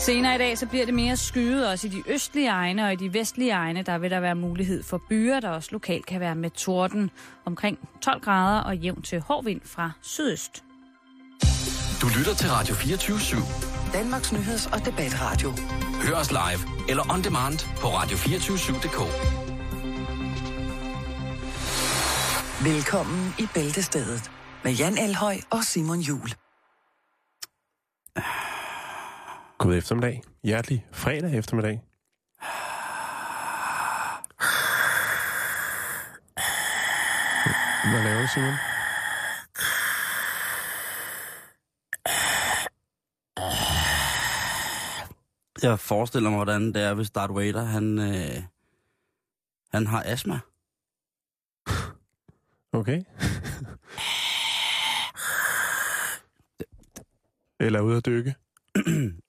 Senere i dag så bliver det mere skyet også i de østlige egne, og i de vestlige egne, der vil der være mulighed for byer, der også lokalt kan være med torden omkring 12 grader og jævn til hård vind fra sydøst. Du lytter til Radio 24 /7. Danmarks Nyheds- og Debatradio. Hør os live eller on demand på radio247.dk. Velkommen i Bæltestedet med Jan Elhøj og Simon Jul. God eftermiddag. Hjertelig fredag eftermiddag. Hvad laver du, Simon? Jeg forestiller mig, hvordan det er, hvis Darth Vader, han, øh, han har astma. Okay. Eller ude at dykke.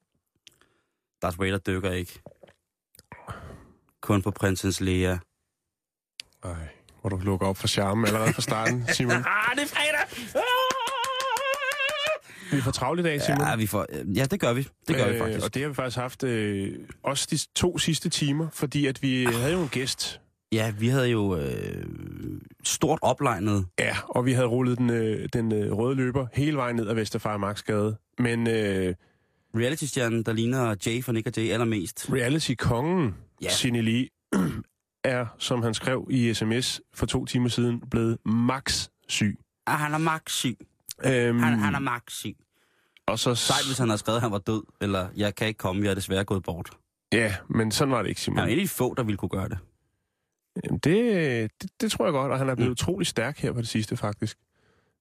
Darth Vader dykker ikke. Kun på prinsens Leia. Nej, hvor du lukker op for charmen allerede fra starten, Simon. Ah, det er fredag! Vi får travlt i dag, Simon. Ja, vi får, ja, det gør vi. Det gør øh, vi faktisk. Og det har vi faktisk haft øh, også de to sidste timer, fordi at vi havde jo en gæst. Ja, vi havde jo øh, stort oplegnet. Ja, og vi havde rullet den, øh, den øh, røde løber hele vejen ned ad Vesterfar Marksgade. Men øh, Reality-stjernen, der ligner Jay fra Nick og Jay allermest. reality-kongen, Ja. ja. Lee, er, som han skrev i sms for to timer siden, blevet max syg. Ah, han er max syg. Øhm, Han, han er max syg. og så, Sejt, hvis han havde skrevet, at han var død. Eller, jeg kan ikke komme, jeg er desværre gået bort. Ja, men sådan var det ikke, Simon. Han er de få, der ville kunne gøre det. Jamen, det, det, det tror jeg godt, og han er blevet mm. utrolig stærk her på det sidste, faktisk.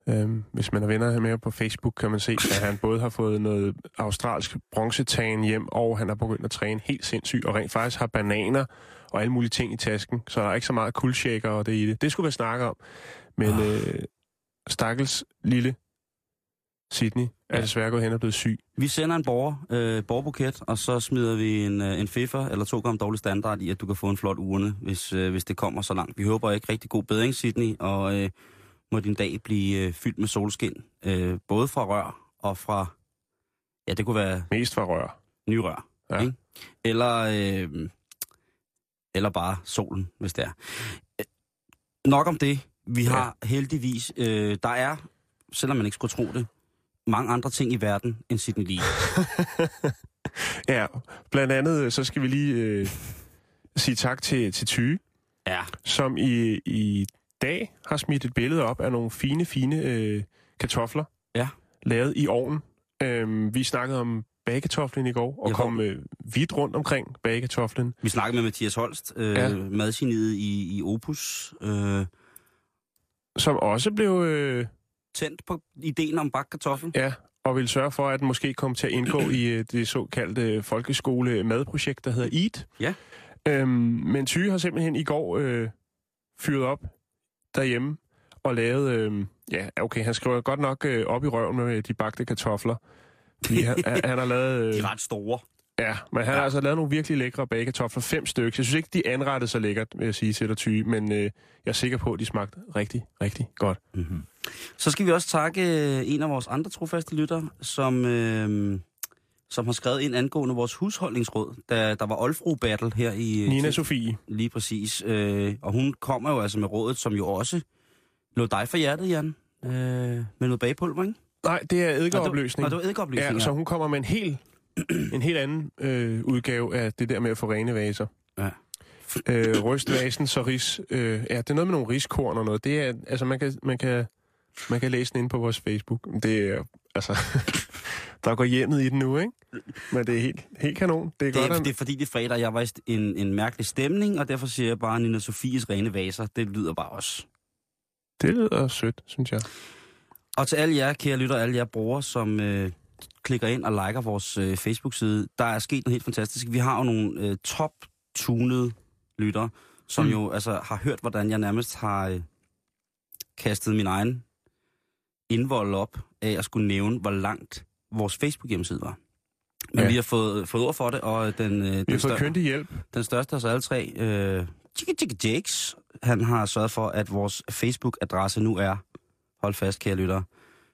Øhm, hvis man er venner med på Facebook, kan man se, at han både har fået noget australsk bronzetagen hjem, og han har begyndt at træne helt sindssygt, og rent faktisk har bananer og alle mulige ting i tasken, så der er ikke så meget kuldshaker og det i det. Det skulle vi snakke om. Men Ah. øh, stakkels lille Sydney er Ja. desværre gået hen og blevet syg. Vi sender en borger, øh, borgerbuket, og så smider vi en, øh, en fiffer eller to gange dårlig standard i, at du kan få en flot urne, hvis, øh, hvis det kommer så langt. Vi håber ikke rigtig god bedring, Sydney, og øh, må din dag blive øh, fyldt med solskin. Øh, både fra rør og fra, ja, det kunne være Mest fra rør. nyrør. Ja. Ikke? Eller, øh, eller bare solen, hvis det er. Øh, Nok om det. Vi Ja. har heldigvis, øh, der er, selvom man ikke skulle tro det, mange andre ting i verden end Sydney Lee. Ja, blandt andet øh, så skal vi lige øh, sige tak til, til Tyge, Ja. som i, i dag har smidt et billede op af nogle fine, fine øh, kartofler. Ja. Lavet i ovnen. Øhm, vi snakkede om bagekartoflen i går, og Ja, kom øh, vidt rundt omkring bagekartoflen. Vi snakkede med Mathias Holst, øh, Ja. madgeniet i, i Opus, øh, Som også blev... Øh, tændt på ideen om bakkartoffel. ja, og ville sørge for, at den måske kom til at indgå i øh, det såkaldte folkeskole-madprojekt, der hedder EAT. Ja. Øhm, men Tyge har simpelthen i går øh, fyret op derhjemme og lavet... Øh, ja, okay, han skriver godt nok øh, op i røven med de bagte kartofler. Fordi han, han, har lavet... Øh, De er ret store. ja, men han Ja. har altså lavet nogle virkelig lækre bagekartofler. Fem stykker. Jeg synes ikke, de anrettede så lækkert, vil jeg sige, til dig, Tyge. Men øh, jeg er sikker på, at de smagte rigtig, rigtig godt. Mm-hmm. Så skal vi også takke øh, en af vores andre trofaste lytter, som, øh, som har skrevet ind angående vores husholdningsråd, da der var Olfro Battle her i... øh, Nina Sofie. Lige præcis. Øh, og hun kommer jo altså med rådet, som jo også lå dig for hjertet, Jan. Øh, med noget bagpulver, ikke? Nej, det er eddikeopløsning. det var eddikeopløsning, Ja, så hun kommer med en helt, en helt anden øh, udgave af det der med at få rene vaser. Ja. Øh, rystvasen, så ris. Øh, ja, det er noget med nogle riskorn og noget. Det er, altså, man kan, man kan, man kan læse den inde på vores Facebook. Det er, altså, der går hjemmet i den nu, ikke? Men det er helt, helt kanon. Det er, Det godt, er, at, det er fordi, det er fredag, jeg var i en, en mærkelig stemning, og derfor siger jeg bare Nina Sofies rene vaser. Det lyder bare også. det lyder sødt, synes jeg. Og til alle jer, kære lytter, alle jer brugere, som øh, klikker ind og liker vores øh, Facebook-side, der er sket noget helt fantastisk. Vi har jo nogle øh, top-tunede lyttere, som mm. jo altså har hørt, hvordan jeg nærmest har øh, kastet min egen indvold op af at skulle nævne, hvor langt vores Facebook-hjemmeside var. Men Ja. vi har fået, fået ord for det, og den, øh, Vi den, har fået stør- køndig hjælp. den største af os alle tre, øh, Jakes, han har sørget for, at vores Facebook-adresse nu er, hold fast kære lyttere,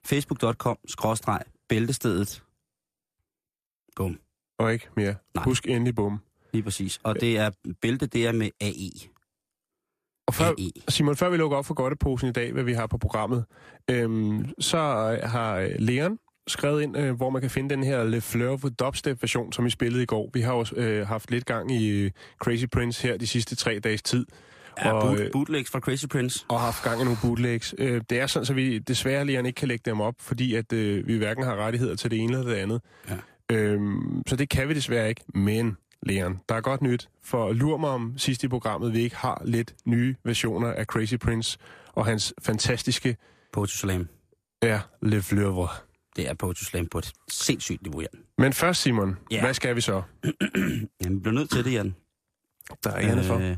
facebook.com-bæltestedet. Bum. og ikke mere. Nej. Husk endelig bum. Lige præcis. Og det er bælte, det er med AE. Og før, AE. Simon, før vi lukker op for godteposen i dag, hvad vi har på programmet, øhm, så øh, har øh, Leon skrevet ind, øh, hvor man kan finde den her Le Fleur with Dubstep-version, som vi spillede i går. Vi har også øh, haft lidt gang i øh, Crazy Prince her de sidste tre dages tid. Ja, Og, boot, bootlegs fra Crazy Prince. og haft gang i nogle bootlegs. Øh, det er sådan, så vi desværre Leon ikke kan lægge dem op, fordi at øh, vi hverken har rettigheder til det ene eller det andet. Ja. Øhm, så det kan vi desværre ikke. Men, Leon, der er godt nyt, for lur mig om sidst i programmet, vi ikke har lidt nye versioner af Crazy Prince og hans fantastiske Poetry ja, Le Fleuve. Det er Poetry Slam på et sindssygt niveau, Jan. Men først, Simon, Ja. hvad skal vi så? Jamen, vi bliver nødt til det, Jan. Der er for. Øh, vi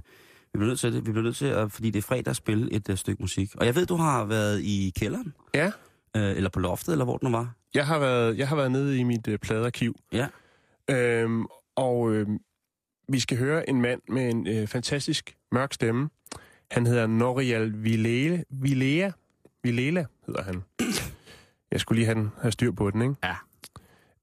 bliver nødt til det. Vi bliver nødt til, at, fordi det er fredag, at spille et uh, stykke musik. Og jeg ved, du har været i kælderen. Ja. Øh, eller på loftet, eller hvor den var. Jeg har været, jeg har været nede i mit øh, pladearkiv, Ja. øhm, og øh, vi skal høre en mand med en øh, fantastisk mørk stemme. Han hedder Norial Vilele, Vilea. Vilela hedder han. Jeg skulle lige have, have styr på den, ikke? Ja.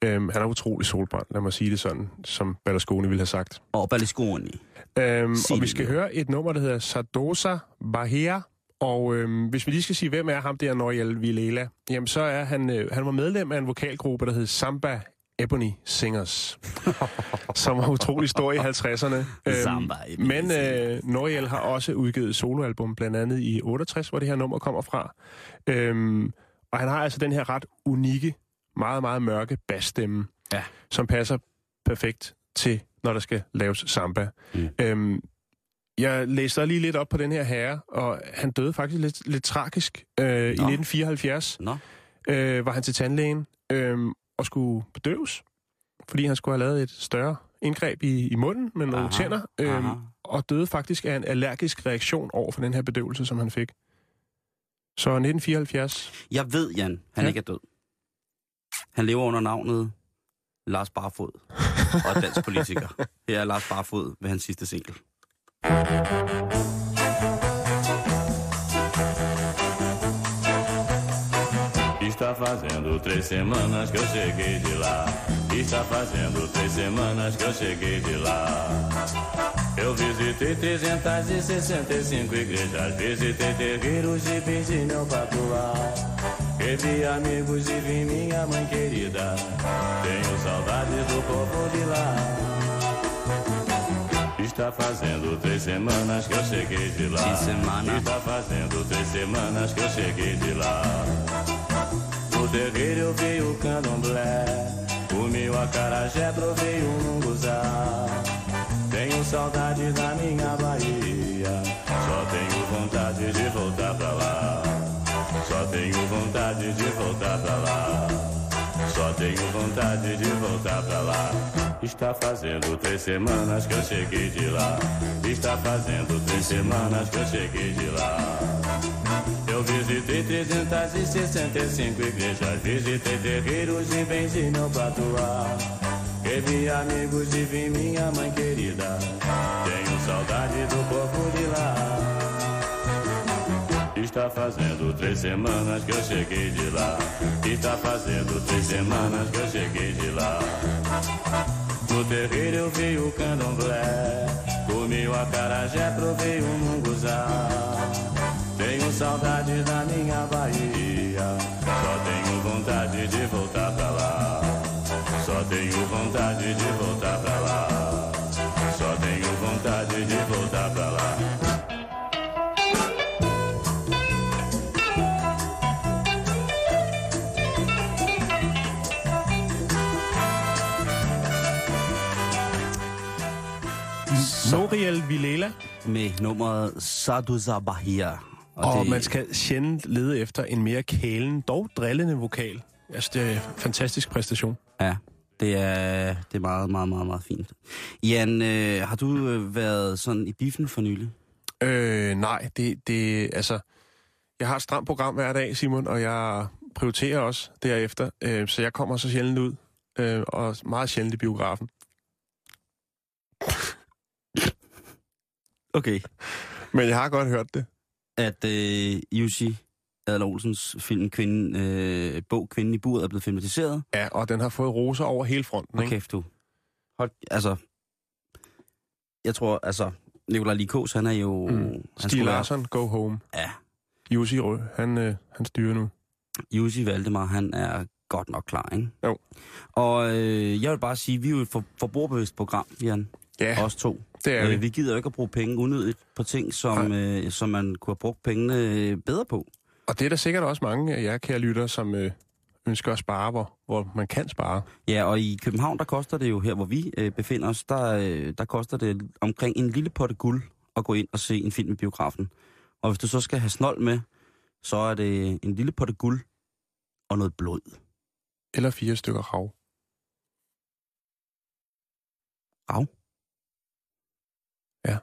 Øhm, han er utrolig solbrændt, lad mig sige det sådan, som Berlusconi ville have sagt. Og Berlusconi. Øhm, Sig og vi skal høre et nummer, der hedder Sardosa Bahia. Og øhm, hvis vi lige skal sige, hvem er ham der, Noriel Vilela, jamen så er han, øh, han var medlem af en vokalgruppe, der hed Samba Ebony Singers, som var utrolig stor i 50'erne. Samba Ebony men øh, Noriel har også udgivet soloalbum, blandt andet i 68, hvor det her nummer kommer fra. Øhm, og han har altså den her ret unikke, meget, meget mørke bassstemme, Ja. som passer perfekt til, når der skal laves samba. Mm. Øhm, jeg læste lige lidt op på den her herre, og han døde faktisk lidt, lidt tragisk. Øh, I 1974 Nå, øh, var han til tandlægen øh, og skulle bedøves, fordi han skulle have lavet et større indgreb i, i munden med nogle Aha, tænder, øh, aha. og døde faktisk af en allergisk reaktion over for den her bedøvelse, som han fik. Så 1974. jeg ved, Jan, han Ja. ikke er død. Han lever under navnet Lars Barfod og dansk politiker. Her er Lars Barfod ved hans sidste single. Está fazendo três semanas que eu cheguei de lá. Está fazendo três semanas que eu cheguei de lá. Eu visitei 365 igrejas, visitei terreiros e benzi meu patuá. Revi amigos e vi minha mãe querida. Tenho saudades do povo de lá. Está fazendo três semanas que eu cheguei de lá. Três semanas. Está fazendo três semanas que eu cheguei de lá. Terreiro eu vi o candomblé. O acarajé, provei o munguzá. Tenho saudade da minha Bahia. Só tenho vontade de voltar pra lá. Só tenho vontade de voltar pra lá Só tenho vontade de voltar pra lá Está fazendo três semanas que eu cheguei de lá Está fazendo três semanas que eu cheguei de lá eu visitei 365 igrejas, visitei terreiros e benzi meu patuá. Revi amigos e vi minha mãe querida. Tenho saudade do povo de lá. Está fazendo três semanas que eu cheguei de lá. Está fazendo três semanas que eu cheguei de lá. No terreiro eu vi o candomblé. Comi o acarajé, provei o munguzá. Tenho saudade da minha Bahia. Só tenho vontade de voltar pra lá. Só tenho vontade de voltar pra lá. Noriel Vilela. Med nummeret Sadusa Bahia. Og, og man skal sjældent lede efter en mere kælen, dog drillende vokal. Altså, det er en fantastisk præstation. Ja, det er, det er meget, meget, meget, meget fint. Jan, øh, har du øh, været sådan i biffen for nylig? Øh, nej, det, det, altså... Jeg har et stramt program hver dag, Simon, og jeg prioriterer også derefter. Øh, så jeg kommer så sjældent ud, øh, og meget sjældent i biografen. Okay. Men jeg har godt hørt det. At øh, Jussi Adler Olsens film, Kvinden, øh, bog Kvinden i buret er blevet filmatiseret. Ja, og den har fået roser over hele fronten, Og ikke? kæft du. hold, altså, jeg tror, altså, Nikolaj Likos, han er jo... Mm. Han Stig være- Larsson, go home. Ja, Jussi, han, øh, han styrer nu. Jussi Valdemar, han er godt nok klar, ikke? Jo. Og øh, jeg vil bare sige, vi er jo et for, forbrugerbevidst program, Jan. Ja, Os to. Det er Øh, vi. gider jo ikke at bruge penge unødigt på ting, som, øh, som man kunne have brugt pengene øh, bedre på. Og det er der sikkert også mange af jer, kære lytter, som øh, ønsker at spare, hvor, hvor man kan spare. Ja, og i København, der koster det jo her, hvor vi øh, befinder os, der, øh, der koster det omkring en lille potte guld at gå ind og se en film i biografen. Og hvis du så skal have snold med, så er det en lille potte guld og noget blod. Eller fire stykker rav. Rav? Ja.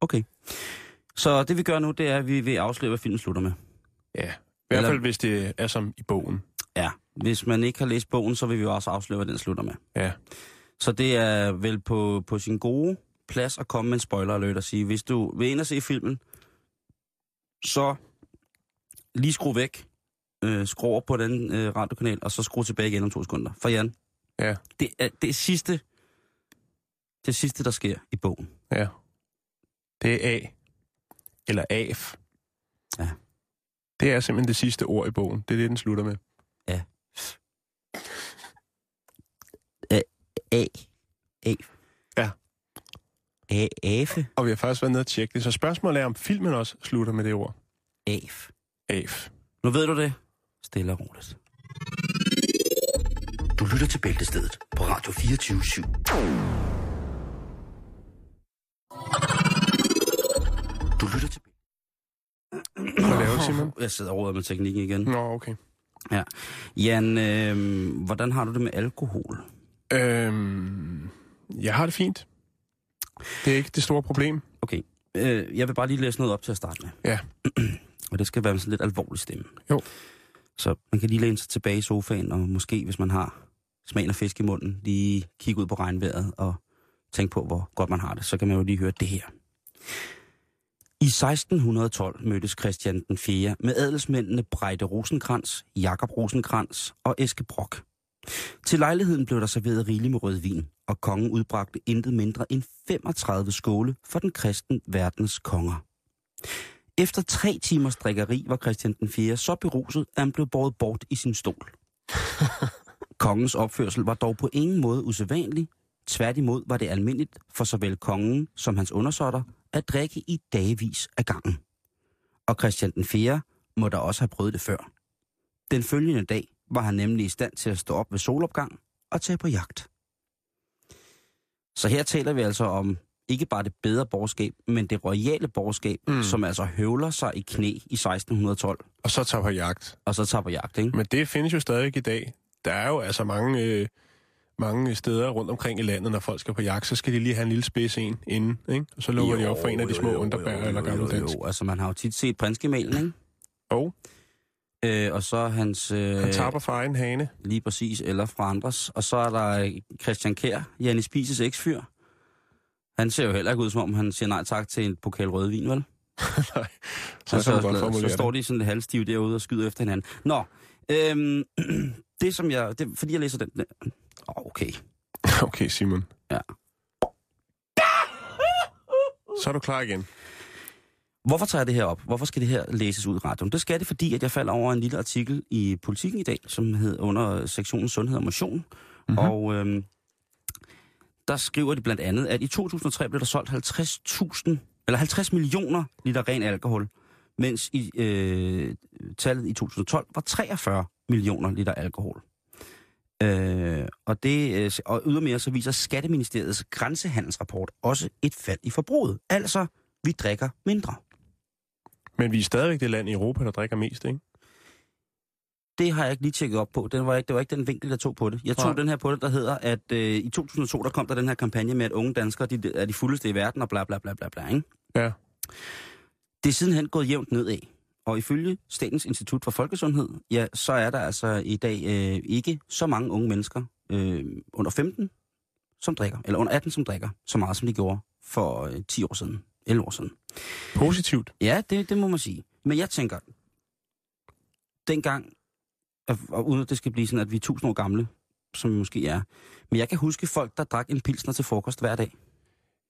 Okay. Så det vi gør nu, det er, at vi vil afsløre, hvad filmen slutter med. Ja, i hvert Eller- fald hvis det er som i bogen. Ja, hvis man ikke har læst bogen, så vil vi jo også afsløre, hvad den slutter med. Ja. Så det er vel på, på sin gode plads at komme med en spoiler alert og sige, hvis du vil ind og se filmen, så lige skru væk, øh, skru over på den øh, radiokanal, og så skru tilbage igen om to sekunder. For Jan, Ja, det er det sidste, det sidste, der sker i bogen. ja. Det er A. Eller AF. Ja. Det er simpelthen det sidste ord i bogen. Det er det, den slutter med. A. A. A. Ja. A. Afe. Og vi har faktisk været nede og tjekke det. Så spørgsmålet er, om filmen også slutter med det ord. Af. AF. Nu ved du det. Stille og roligt. Du lytter til Bæltestedet på Radio 24 Du lytter til Hvad laver Simon? Jeg sidder og med teknikken igen. Nå, okay. Jan, øh, hvordan har du det med alkohol? Øhm, jeg har det fint. Det er ikke det store problem. Okay, øh, jeg vil bare lige læse noget op til at starte med. Ja. og det skal være med sådan lidt alvorlig stemme. Jo. Så man kan lige læne sig tilbage i sofaen, og måske, hvis man har smagen af fisk i munden, lige kigge ud på regnvejret og tænke på, hvor godt man har det. Så kan man jo lige høre det her. I 1612 mødtes Christian den 4. med adelsmændene Breite Rosenkrantz, Jakob Rosenkrantz og Eske Brock. Til lejligheden blev der serveret rigeligt med rød vin, og kongen udbragte intet mindre end 35 skåle for den kristen verdens konger. Efter tre timers drikkeri var Christian den 4. så beruset, at han blev båret bort i sin stol. Kongens opførsel var dog på ingen måde usædvanlig. Tværtimod var det almindeligt for såvel kongen som hans undersåtter at drikke i dagvis af gangen. Og Christian den 4. må da også have prøvet det før. Den følgende dag var han nemlig i stand til at stå op ved solopgang og tage på jagt. Så her taler vi altså om ikke bare det bedre borgerskab, men det royale borgerskab, mm. Mm. som altså høvler sig i knæ i 1612, Og så tager på jagt. og så tager på jagt, ikke? Men det findes jo stadig i dag. Der er jo altså mange, øh, mange steder rundt omkring i landet, når folk skal på jagt, så skal de lige have en lille spids en inden, ikke? Og så lukker de op for en af de små underbær eller gammeldansk. Jo, altså man har jo tit set prinsgemalen, ikke? Og Øh, og så hans... Øh, han tapper fra egen hane. Lige præcis, eller fra andres. Og så er der øh, Christian Kær, Janne Spises eksfyr. Han ser jo heller ikke ud, som om han siger nej tak til en pokal rødvin, vel? Nej, Så, så så, så står de sådan lidt halvstive derude og skyder efter hinanden. Nå, øhm, det som jeg... Det, fordi jeg læser den... okay. Okay, Simon. Ja. Så er du klar igen. Hvorfor tager jeg det her op? Hvorfor skal det her læses ud i radioen? Det skal det, fordi at jeg falder over en lille artikel i Politiken i dag, som hed under sektionen Sundhed og Motion. Mhm. Mm-hmm. Og øhm, der skriver de blandt andet, at i 2003 blev der solgt 50.000, eller 50 millioner liter ren alkohol, mens i øh, tallet i 2012 var 43 millioner liter alkohol. Øh, og, det, øh, og ydermere så viser Skatteministeriets grænsehandelsrapport også et fald i forbruget. Altså, vi drikker mindre. Men vi er stadigvæk det land i Europa, der drikker mest, ikke? Det har jeg ikke lige tjekket op på. Den var ikke, det var ikke den vinkel, der tog på det. Jeg tog Nej. den her på det, der hedder, at øh, i 2002, der kom der den her kampagne med, at unge danskere de, er de fuldeste i verden, og bla bla bla bla bla, ikke? Ja. Det er sidenhen gået jævnt nedad. Og ifølge Statens Institut for Folkesundhed, ja, så er der altså i dag øh, ikke så mange unge mennesker øh, under 15, som drikker, eller under 18, som drikker, så meget som de gjorde for øh, 10 år siden, 11 år siden. Positivt. Ja, det, det må man sige. Men jeg tænker, dengang, og, uden at det skal blive sådan, at vi er tusind år gamle, som vi måske er. Men jeg kan huske folk, der drak en pilsner til frokost hver dag.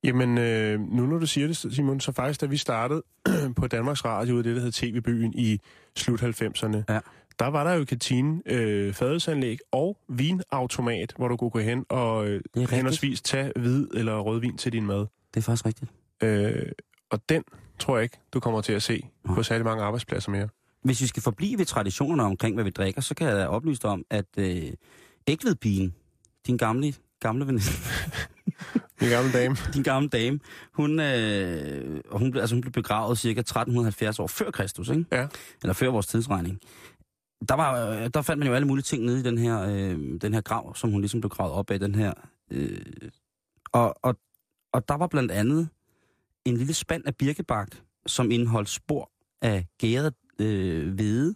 Jamen, øh, nu når du siger det, Simon, så faktisk, da vi startede på Danmarks Radio, det der hed TV-byen i slut 90'erne, Ja. der var der jo kantine, øh, fadelsanlæg og vinautomat, hvor du kunne gå hen og øh, henholdsvis tage hvid eller rødvin til din mad. Det er faktisk rigtigt. Øh, og den tror jeg ikke, du kommer til at se på særlig mange arbejdspladser mere. Hvis vi skal forblive ved traditionerne omkring, hvad vi drikker, så kan jeg oplyse dig om, at øh, ægvedpigen, din gamle, gamle veninde, Min gamle dame. din gamle dame, hun, øh, hun, blev, altså, hun blev begravet cirka 1370 år før Kristus, ikke? Ja. Eller før vores tidsregning. Der, var, øh, der fandt man jo alle mulige ting nede i den her, øh, den her grav, som hun ligesom blev gravet op af, den her. Øh, og, og, og der var blandt andet en lille spand af birkebak, som indeholdt spor af gæret øh, hvede,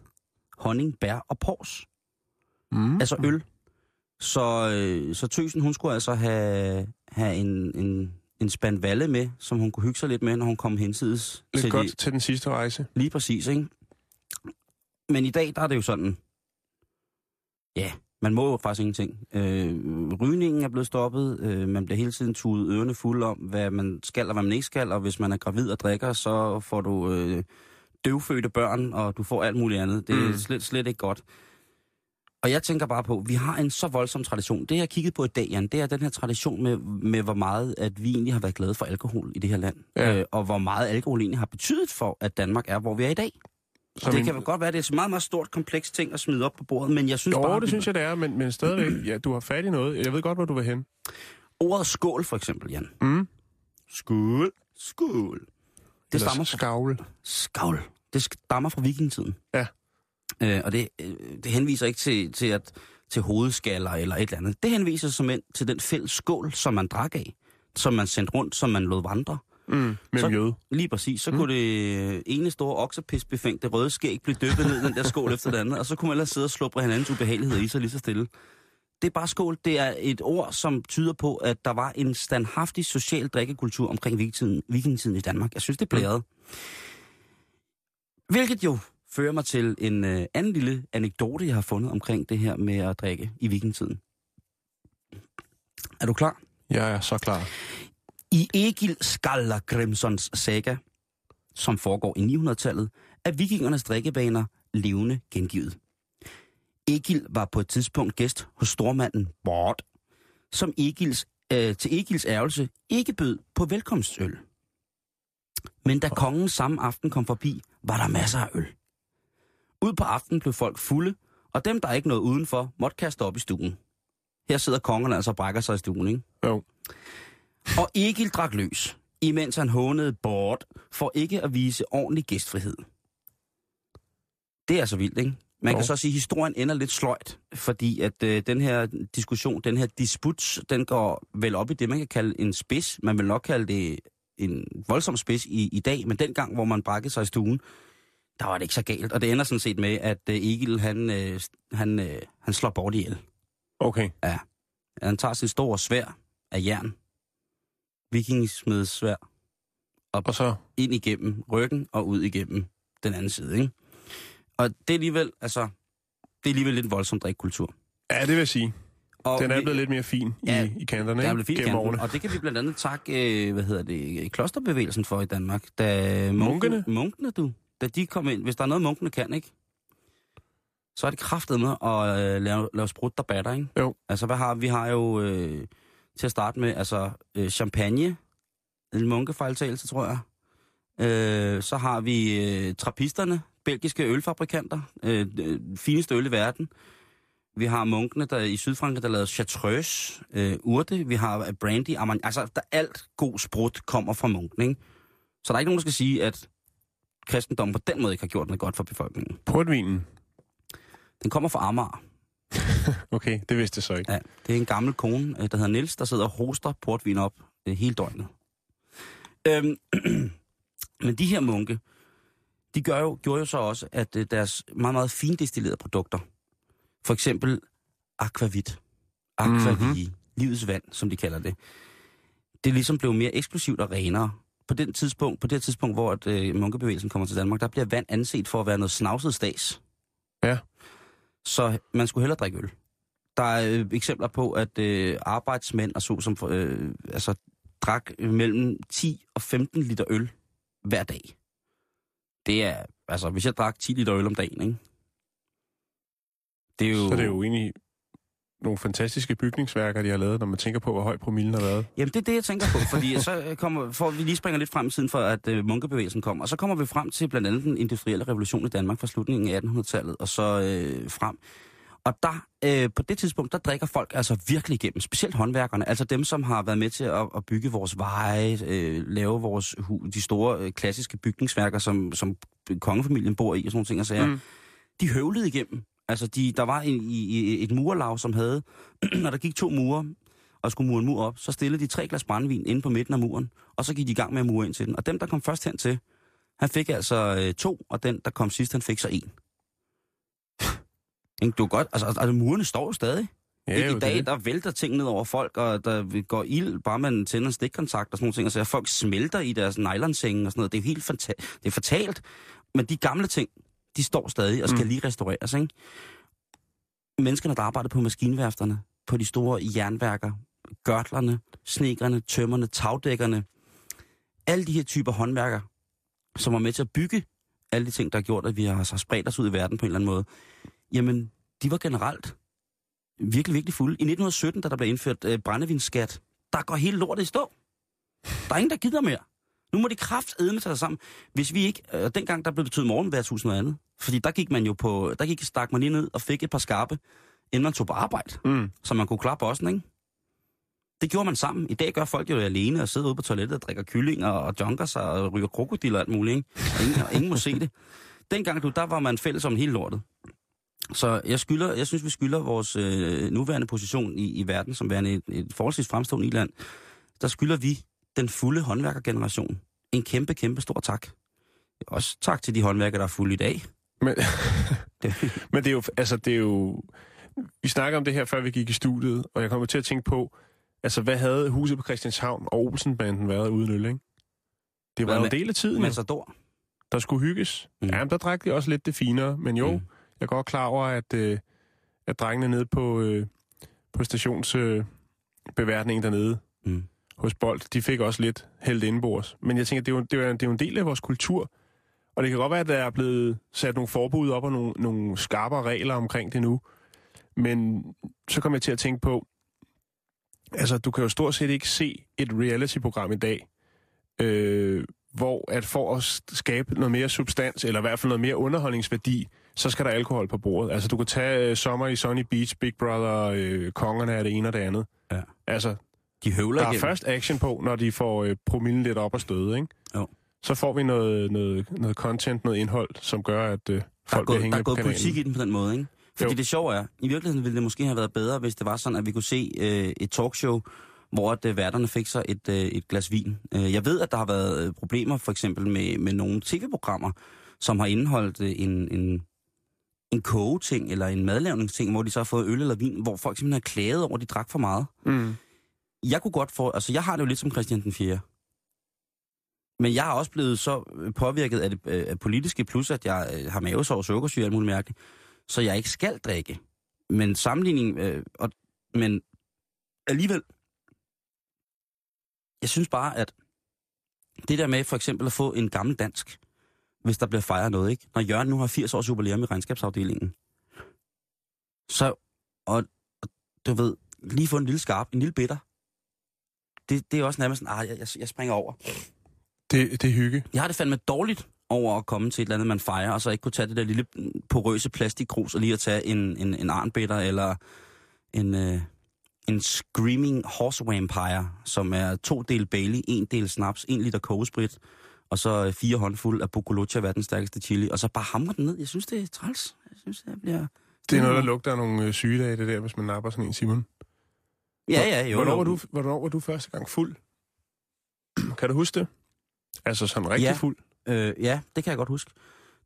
honning, bær og pors. Mm. Altså øl. Så, øh, så tøsen, hun skulle altså have, have en, en, en spand valle med, som hun kunne hygge sig lidt med, når hun kom hensides. Lidt til godt de- til den sidste rejse. Lige præcis, ikke? Men i dag, der er det jo sådan, ja, man må jo faktisk ingenting. Øh, rygningen er blevet stoppet, øh, man bliver hele tiden tudet ørerne fulde om, hvad man skal og hvad man ikke skal, og hvis man er gravid og drikker, så får du øh, døvfødte børn, og du får alt muligt andet. Det er Mm. mm. slet, slet ikke godt. Og jeg tænker bare på, vi har en så voldsom tradition. Det, jeg har kigget på i dag, Jan, det er den her tradition med, med hvor meget, at vi egentlig har været glade for alkohol i det her land. Ja. Øh, og hvor meget alkohol egentlig har betydet for, at Danmark er, hvor vi er i dag. Som det kan vel godt være, det er et meget, meget stort, kompleks ting at smide op på bordet, men jeg synes Jo, bare... det synes jeg, det er, men, men stadigvæk, ja, du har fat i noget. Jeg ved godt, hvor du vil hen. Ordet skål, for eksempel, Jan. Mm. Skål. Skål. Det Eller stammer fra... skavle. Skål. Det stammer fra vikingetiden. Ja. Øh, og det, øh, det henviser ikke til, til, at, til hovedskaller eller et eller andet. Det henviser som ind til den fælles skål, som man drak af, som man sendte rundt, som man lod vandre. Mm. Med Så- mjød. Lige præcis. Så mm. kunne det ene store oksepisbefængte røde skæg blive dyppet ned i den der skål efter det andet, og så kunne man ellers sidde og slubre hinandens ubehageligheder i sig lige så stille. Det er bare skål. Det er et ord, som tyder på, at der var en standhaftig social drikkekultur omkring vikingetiden, vikingetiden i Danmark. Jeg synes, det er blæret. Hvilket jo fører mig til en øh, anden lille anekdote, jeg har fundet omkring det her med at drikke i vikingetiden. Er du klar? Jeg er så klar. I Egil Skallagrimsons saga, som foregår i 900-tallet, er vikingernes drikkebaner levende gengivet. Egil var på et tidspunkt gæst hos stormanden Bort, som Egils, øh, til Egils ærgelse ikke bød på velkomstøl. Men da kongen samme aften kom forbi, var der masser af øl. Ud på aftenen blev folk fulde, og dem, der ikke nåede udenfor, måtte kaste op i stuen. Her sidder kongerne altså og brækker sig i stuen, ikke? Jo. Og Egil drak løs, imens han hånede bort for ikke at vise ordentlig gæstfrihed. Det er altså vildt, ikke? Man kan Jo. så sige, at historien ender lidt sløjt, fordi at øh, den her diskussion, den her disput, den går vel op i det, man kan kalde en spids. Man vil nok kalde det en voldsom spids i, i dag, men dengang, hvor man brækkede sig i stuen, der var det ikke så galt. Og det ender sådan set med, at øh, Egil, han, øh, han, øh, han slår bort ihjel. Okay. Han tager sin store svær af jern, vikingsmedssvær, Og så... ind igennem ryggen og ud igennem den anden side, ikke? Og det er alligevel, altså, det er alligevel lidt en voldsom drikkultur. Ja, det vil jeg sige. Og Den er vi- blevet lidt mere fin Ja, i, i kanterne, er ikke? fint i Gennem kanten, årene. og det kan vi blandt andet takke, øh, hvad hedder det, klosterbevægelsen for i Danmark. Da? Munkene, munkene du. Da de kom ind, hvis der er noget, munkene kan, ikke? Så er det kraftet med at øh, lave, lave sprut, der batter, ikke? Jo. Altså, hvad har vi? har jo øh, til at starte med, altså, øh, champagne. En munkefejltagelse, tror jeg. Øh, så har vi øh, trappisterne, belgiske ølfabrikanter. Øh, øh, fineste øl i verden. Vi har munkene der i Sydfrankrig, der lavede chartreuse, øh, urte. Vi har øh, brandy, armagnac. Altså, der alt god sprut kommer fra munken, ikke? Så der er ikke nogen, der skal sige, at kristendommen på den måde ikke har gjort noget godt for befolkningen. Portvinen. Den kommer fra Amager. Okay, det vidste jeg så ikke. Ja, det er en gammel kone, øh, der hedder Niels, der sidder og hoster portvin op øh, hele døgnet. Øhm, men de her munke, de gør jo, gjorde jo så også, at øh, deres meget, meget findestillerede produkter, for eksempel aquavit, aquavie, mm-hmm. livets vand, som de kalder det, det ligesom blev mere eksklusivt og renere. På, den tidspunkt, på det tidspunkt, hvor at, øh, munkebevægelsen kommer til Danmark, der bliver vand anset for at være noget snavset stas. Ja. Så man skulle hellere drikke øl. Der er øh, eksempler på, at øh, arbejdsmænd og så som øh, altså, drak mellem 10 og 15 liter øl hver dag. Det er, altså hvis jeg drak 10 liter øl om dagen, ikke? Det er jo... Så det er jo egentlig nogle fantastiske bygningsværker, de har lavet, når man tænker på, hvor høj promillen har været. Jamen, det er det, jeg tænker på, fordi så kommer, får vi lige springer lidt frem i tiden for, at øh, munkebevægelsen kommer, og så kommer vi frem til blandt andet den industrielle revolution i Danmark fra slutningen af 1800-tallet, og så øh, frem. Og der, øh, på det tidspunkt, der drikker folk altså virkelig igennem, specielt håndværkerne, altså dem, som har været med til at, at bygge vores veje, øh, lave vores hu, de store øh, klassiske bygningsværker, som, som kongefamilien bor i og sådan nogle ting og sager. Mm. De høvlede igennem. Altså, de, der var en, i, i et murlag, som havde, når der gik to murer, og skulle mure en mur op, så stillede de tre glas brændvin inde på midten af muren, og så gik de i gang med at mure ind til den. Og dem, der kom først hen til, han fik altså øh, to, og den, der kom sidst, han fik så en. Du godt, altså, altså murene står jo stadig. Ja, Ikke i dag, det. der vælter ting ned over folk, og der går ild, bare man tænder en stikkontakt og sådan nogle ting, og så folk smelter i deres nylonsenge og sådan noget. Det er jo helt fanta- det er fatalt. Men de gamle ting, de står stadig og skal mm. lige restaureres, ikke? Menneskerne, der arbejder på maskinværfterne, på de store jernværker, gørtlerne, snekkerne, tømmerne, tagdækkerne, alle de her typer håndværker, som er med til at bygge alle de ting, der har gjort, at vi har, har spredt os ud i verden på en eller anden måde, jamen, de var generelt virkelig, virkelig fulde. I 1917, da der blev indført øh, brændevinsskat, der går hele lortet i stå. Der er ingen, der gider mere. Nu må de kraftedme tage sig sammen. Hvis vi ikke... Øh, dengang, der blev betydet morgenværtshus noget andet. Fordi der gik man jo på... Der gik, stak man lige ned og fik et par skarpe, inden man tog på arbejde. Mm. Så man kunne klappe også, ikke? Det gjorde man sammen. I dag gør folk jo det alene og sidder ude på toilettet og drikker kyllinger og junker sig og ryger krokodiller og alt muligt, ikke? Og ingen, og ingen må se det. Dengang, du, der var man fælles om hele lortet. Så jeg, skylder, jeg synes, vi skylder vores øh, nuværende position i, i verden, som værende et, et forholdsvis fremstående i land, der skylder vi den fulde håndværkergeneration en kæmpe, kæmpe stor tak. Også tak til de håndværkere, der er fulde i dag. Men, men det er jo, altså det er jo... Vi snakker om det her, før vi gik i studiet, og jeg kommer til at tænke på, altså hvad havde huset på Christianshavn og Olsenbanden været uden øl, ikke? Det var jo en del af tiden, jo. Matador. der skulle hygges. Mm. Ja, men der drak de også lidt det finere, men jo, Mm. jeg er godt klar over, at, øh, at drengene nede på, øh, på stationsbeværtningen øh, dernede Mm. Hos Bold, de fik også lidt hældt indenbords. Men jeg tænker, det er, jo, det, er jo, det er jo en del af vores kultur, og det kan godt være, at der er blevet sat nogle forbud op og nogle, nogle skarpere regler omkring det nu. Men så kommer jeg til at tænke på, altså du kan jo stort set ikke se et reality-program i dag, øh, hvor at for at skabe noget mere substans, eller i hvert fald noget mere underholdningsværdi, så skal der alkohol på bordet. Altså du kan tage øh, Sommer i Sunny Beach, Big Brother, øh, Kongerne er det ene og det andet. Ja. Altså, De høvler der er igennem. først action på, når de får øh, promillen lidt op og støde, ikke? Jo. Så får vi noget, noget, noget content, noget indhold, som gør, at øh, Der er folk bliver gået, der hængende er gået politik i den på den måde, ikke? Fordi Jo. det sjove er, i virkeligheden ville det måske have været bedre, hvis det var sådan, at vi kunne se øh, et talkshow, hvor at, øh, værterne fik sig et, øh, et glas vin. Øh, jeg ved, at der har været øh, problemer for eksempel med, med nogle tv-programmer, som har indeholdt øh, en, en, en kogeting eller en madlavningsting, hvor de så har fået øl eller vin, hvor folk simpelthen har klaget over, at de drak for meget. Mm. Jeg kunne godt få, altså jeg har det jo lidt som Christian den 4. Men jeg er også blevet så øh, påvirket af det øh, af politiske, plus at jeg øh, har mavesår, sukkersyge og alt muligt mærke, så jeg ikke skal drikke. Men sammenligning, øh, og, men alligevel, jeg synes bare, at det der med for eksempel at få en gammel dansk, hvis der bliver fejret noget, ikke? Når Jørgen nu har 80 års jubilæum i regnskabsafdelingen, så, og, og du ved, lige få en lille skarp, en lille bitter, det, det er også nærmest sådan, ah, jeg, jeg, jeg springer over. Det, det er hygge. Jeg har det fandme dårligt over at komme til et eller andet, man fejrer, og så ikke kunne tage det der lille porøse plastikkrus og lige at tage en, en, en arnbitter eller en, øh, en Screaming Horse Vampire, som er to del Bailey, en del snaps, en liter kogesprit, og så øh, fire håndfuld af Bocoluccia, verdens stærkeste chili, og så bare hamre den ned. Jeg synes, det er træls. Jeg synes, det bliver... Det er noget, der lugter af nogle øh, sygedage, det der, hvis man napper sådan en, Simon. Ja, ja, jo. hvornår, var du, hvornår var du første gang fuld? kan du huske det? Altså sådan rigtig Ja. fuld? Øh, ja, det kan jeg godt huske.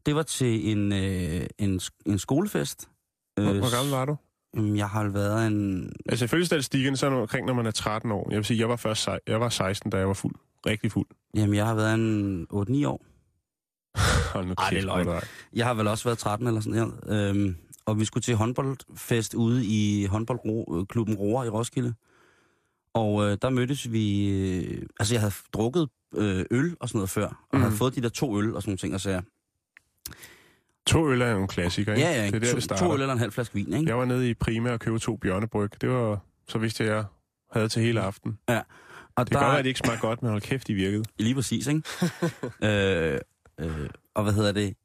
Det var til en, øh, en, en skolefest. Hvor, Øh, hvor gammel var du? Jeg har været en... Altså ifølge statistikken, så er omkring, når man er 13 år. Jeg vil sige, jeg var først sej- jeg var 16, da jeg var fuld. Rigtig fuld. Jamen, jeg har været en 8-9 år. Hold nu Ej, det er løgn. Jeg har vel også været 13 eller sådan her. Øhm, og vi skulle til håndboldfest ude i håndboldklubben Roar i Roskilde. Og øh, der mødtes vi... Øh, altså, jeg havde drukket øh, øl og sådan noget før, og mm. havde fået de der to øl og sådan nogle ting, og så To øl er jo en klassiker, ikke? Ja, ja, det er der, to, det starter. to øl eller en halv flaske vin, ikke? Jeg var nede i Prima og købte to bjørnebryg. Det var så vidste jeg, jeg havde til hele aften. Ja. Og Det kan godt være, at det ikke smagte godt, men hold kæft, de virkede. Lige præcis, ikke? øh, øh, og hvad hedder det?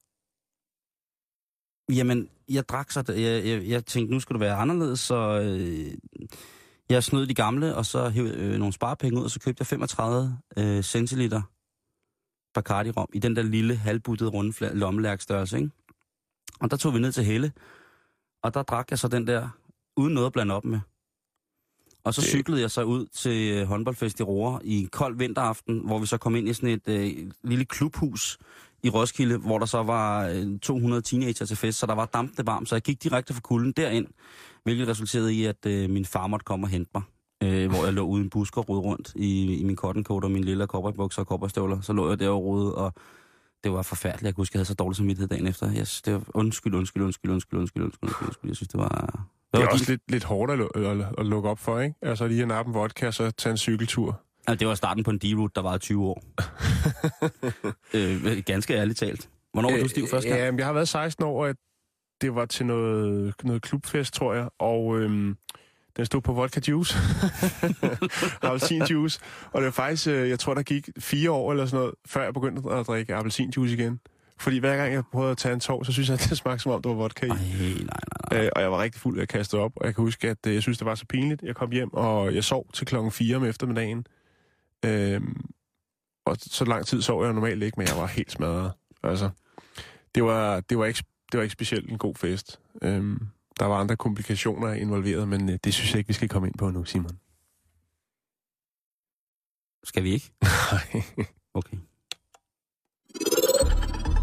Jamen, jeg drak så... Jeg, jeg, jeg tænkte, nu skulle det være anderledes, så øh, jeg snød de gamle, og så hævde øh, nogle sparepenge ud, og så købte jeg 35 øh, centiliter Bacardi rom i den der lille, halvbuttede, runde lommelærkstørrelse, ikke? Og der tog vi ned til Helle, og der drak jeg så den der, uden noget at blande op med. Og så cyklede jeg så ud til øh, håndboldfest i Roer i en kold vinteraften, hvor vi så kom ind i sådan et øh, lille klubhus i Roskilde, hvor der så var øh, 200 teenager til fest, så der var dampende varmt, så jeg gik direkte fra kulden derind, hvilket resulterede i, at øh, min far måtte komme og hente mig. Øh, hvor jeg lå ude i en busk og rode rundt i, i min cotton coat og min lille cowboybukser og cowboystøvler. Så lå jeg der og rode, og det var forfærdeligt. Jeg kunne huske, jeg havde så dårlig samvittighed dagen efter. Yes, det var undskyld, undskyld, undskyld, undskyld, undskyld, undskyld, undskyld. Jeg synes, det var... Det er var også lidt, lidt hårdt at, at, at lukke op for, ikke? Altså lige at nappe en vodka, og så tage en cykeltur. Altså, det var starten på en D-route, der var 20 år. øh, ganske ærligt talt. Hvornår var du stiv første gang? Ja, jeg har været 16 år, og det var til noget, noget klubfest, tror jeg, og øhm, den stod på vodka juice. appelsinjuice. Og det var faktisk, øh, jeg tror, der gik fire år eller sådan noget, før jeg begyndte at drikke appelsinjuice igen. Fordi hver gang jeg prøvede at tage en tår, så synes jeg, at det smagte som om, det var vodka i. Ej, nej, nej, nej. Øh, og jeg var rigtig fuld af at kaste op, og jeg kan huske, at øh, jeg synes, det var så pinligt. Jeg kom hjem, og jeg sov til klokken 4 om eftermiddagen. Øhm, og så lang tid sov jeg normalt ikke, men jeg var helt smadret. Altså, det var, det var, ikke, det var ikke specielt en god fest. Øhm, der var andre komplikationer involveret, men øh, det synes jeg ikke, vi skal komme ind på nu, Simon. Skal vi ikke? Nej. Okay.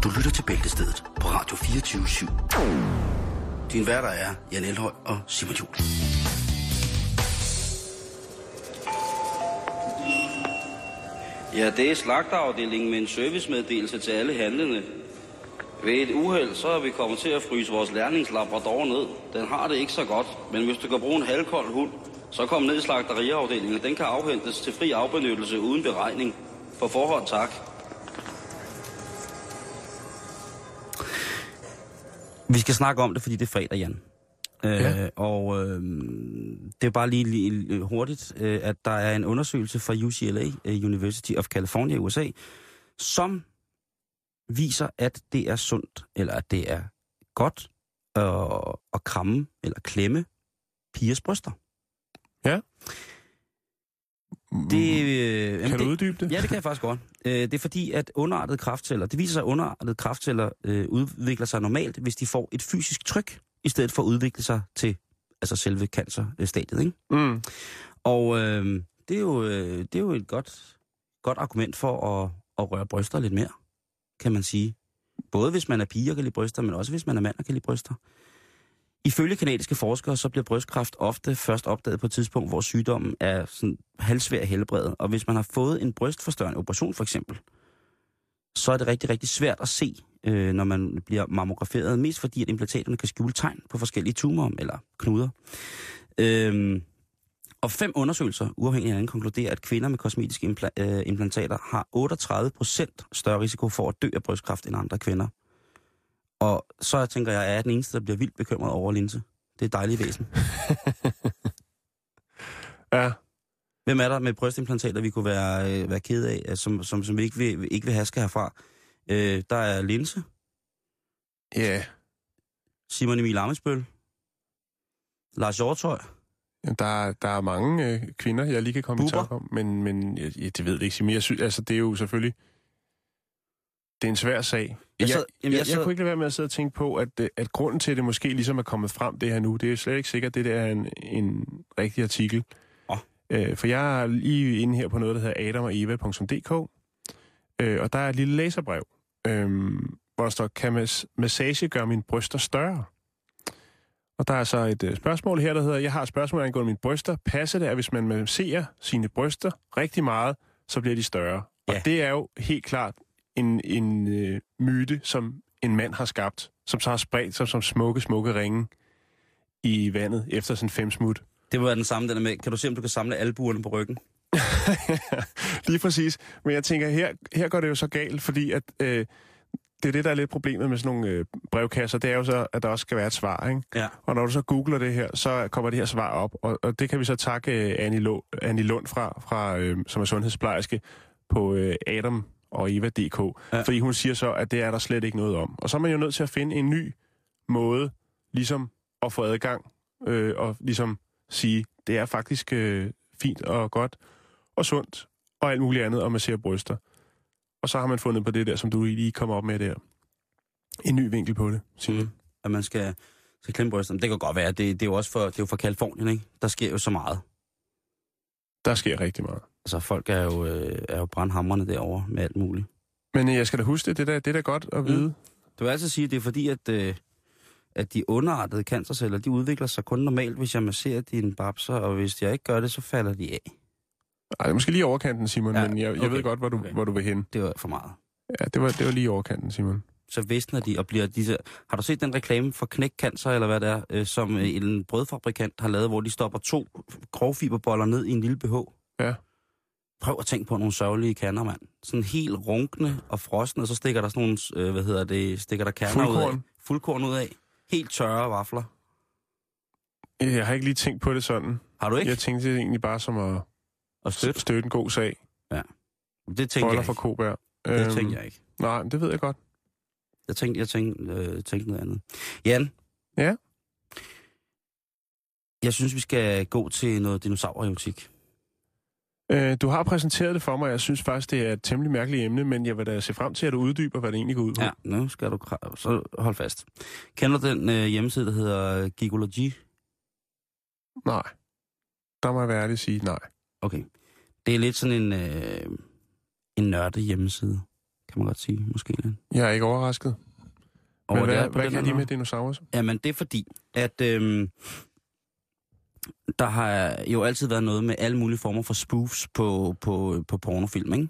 Du lytter til Bæltestedet på Radio 24 /7. Din værter er Jan Elhøj og Simon Juhl. Ja, det er slagterafdelingen med en servicemeddelelse til alle handlende. Ved et uheld, så er vi kommet til at fryse vores lærlingslabrador ned. Den har det ikke så godt, men hvis du kan bruge en halvkold hund, så kom ned i slagteriafdelingen. Den kan afhentes til fri afbenyttelse uden beregning. På forhånd tak. Vi skal snakke om det, fordi det er fredag, Jan. Øh, Ja. Og øh, det er bare lige, lige hurtigt, øh, at der er en undersøgelse fra UCLA, øh, University of California i USA, som viser, at det er sundt, eller at det er godt at, at kramme eller klemme pigers bryster. Det, øh, Mm. kan det, du uddybe det? Ja, det kan jeg faktisk godt. Øh, det er fordi, at underartede kraftceller, det viser sig, at underartede kraftceller øh, udvikler sig normalt, hvis de får et fysisk tryk, i stedet for at udvikle sig til altså selve cancerstadiet. Ikke? Mm. Og øh, det, er jo, øh, det er jo et godt, godt argument for at, at røre bryster lidt mere, kan man sige. Både hvis man er pige og kan lide bryster, men også hvis man er mand og kan lide bryster. Ifølge kanadiske forskere, så bliver brystkræft ofte først opdaget på et tidspunkt, hvor sygdommen er sådan halvsvær at helbrede. Og hvis man har fået en brystforstørrende operation for eksempel, så er det rigtig, rigtig svært at se, øh, når man bliver mammograferet. Mest fordi, at implantaterne kan skjule tegn på forskellige tumorer eller knuder. Øhm, og fem undersøgelser, uafhængigt af hinanden, konkluderer, at kvinder med kosmetiske impla- øh, implantater har 38% større risiko for at dø af brystkræft end andre kvinder. Og så tænker jeg, at jeg er den eneste, der bliver vildt bekymret over linse. Det er dejligt væsen. Ja. Hvem er der med brystimplantater, vi kunne være, øh, være ked af, øh, som, som, som vi ikke vil, ikke vil haske herfra? Øh, der er linse, Ja. Simon Emil Amesbøl, Lars Hjortøj, Der, der er mange øh, kvinder, jeg lige kan komme Bubber? i tanke om, men, men jeg, jeg, det ved jeg ikke, Simon. Jeg synes, altså, det er jo selvfølgelig... Det er en svær sag. Jeg Jeg, sad- jeg, jeg, jeg jeg, kunne ikke lade være med at sidde og tænke på, at, øh, at grunden til, at det måske ligesom er kommet frem det her nu, det er jo slet ikke sikkert, at det der er en, en rigtig artikel. Åh. Øh, for jeg er lige inde her på noget, der hedder adamoeva.dk, øh, og der er et lille læserbrev, øh, hvor der står, kan mas- massage gøre mine bryster større? Og der er så et øh, spørgsmål her, der hedder, jeg har et spørgsmål angående mine bryster. Passer det, at hvis man masserer sine bryster rigtig meget, så bliver de større? Ja. Og det er jo helt klart en, en øh, myte, som en mand har skabt, som så har spredt sig som smukke, smukke ringe i vandet efter sådan fem smut. Det være den samme, den er med. Kan du se, om du kan samle albuerne på ryggen? Lige præcis. Men jeg tænker, her, her går det jo så galt, fordi at, øh, det er det, der er lidt problemet med sådan nogle øh, brevkasser. Det er jo så, at der også skal være et svar, ikke? Ja. Og når du så googler det her, så kommer det her svar op. Og, og det kan vi så takke øh, Annie, Lo, Annie Lund fra, fra øh, som er sundhedsplejerske på øh, Adam og Eva.dk. Ja. Ja. Fordi hun siger så, at det er der slet ikke noget om. Og så er man jo nødt til at finde en ny måde, ligesom at få adgang øh, og ligesom sige, det er faktisk øh, fint og godt og sundt og alt muligt andet, og man ser bryster. Og så har man fundet på det der, som du lige kommer op med der. En ny vinkel på det, siger Mm. At man skal, skal klemme brysterne. Det kan godt være. Det, det er jo også for, det er jo for Kalifornien, ikke? Der sker jo så meget. Der sker rigtig meget. Altså, folk er jo, øh, er jo brandhammerne derovre med alt muligt. Men øh, jeg skal da huske det, det, der, det er da godt at Mm. vide. Du vil altid sige, at det er fordi, at, øh, at de underartede cancerceller, de udvikler sig kun normalt, hvis jeg masserer dine babser, og hvis jeg ikke gør det, så falder de af. Ej, det er måske lige overkanten, Simon, Ja, men jeg, jeg okay. ved godt, hvor du, Okay. hvor du vil hen. Det var for meget. Ja, det var, det var lige overkanten, Simon. Så visner de og bliver disse... Har du set den reklame for knækcancer, eller hvad det er, øh, som øh, en brødfabrikant har lavet, hvor de stopper to grovfiberboller ned i en lille BH? Ja. Prøv at tænke på nogle sørgelige kerner, mand. Sådan helt runkne og frosne, og så stikker der sådan nogle, øh, hvad hedder det, stikker der kerner ud af. Fuldkorn. Fuldkorn ud af. Helt tørre vafler. Jeg har ikke lige tænkt på det sådan. Har du ikke? Jeg tænkte egentlig bare som at Og støt? støtte en god sag. Det tænkte Boller jeg ikke. Kobær. Det tænkte jeg ikke. Nej, det ved jeg godt. Jeg tænkte, jeg tænkte, øh, tænkte noget andet. Jan? Ja? Jeg synes, vi skal gå til noget dinosauriotik. Øh, du har præsenteret det for mig. Jeg synes faktisk, det er et temmelig mærkeligt emne, men jeg vil da se frem til, at du uddyber, hvad det egentlig går ud på. Ja, nu skal du... Så hold fast. Kender du den øh, hjemmeside, der hedder Gigology? Nej. Der må jeg være ærlig at sige nej. Okay. Det er lidt sådan en, øh, en nørdet hjemmeside, kan man godt sige, måske lidt. Jeg er ikke overrasket. Og Men det hvad, hvad den kan de med dinosaurer? Jamen, det er fordi, at øhm, der har jo altid været noget med alle mulige former for spoofs på, på, på pornofilm, ikke?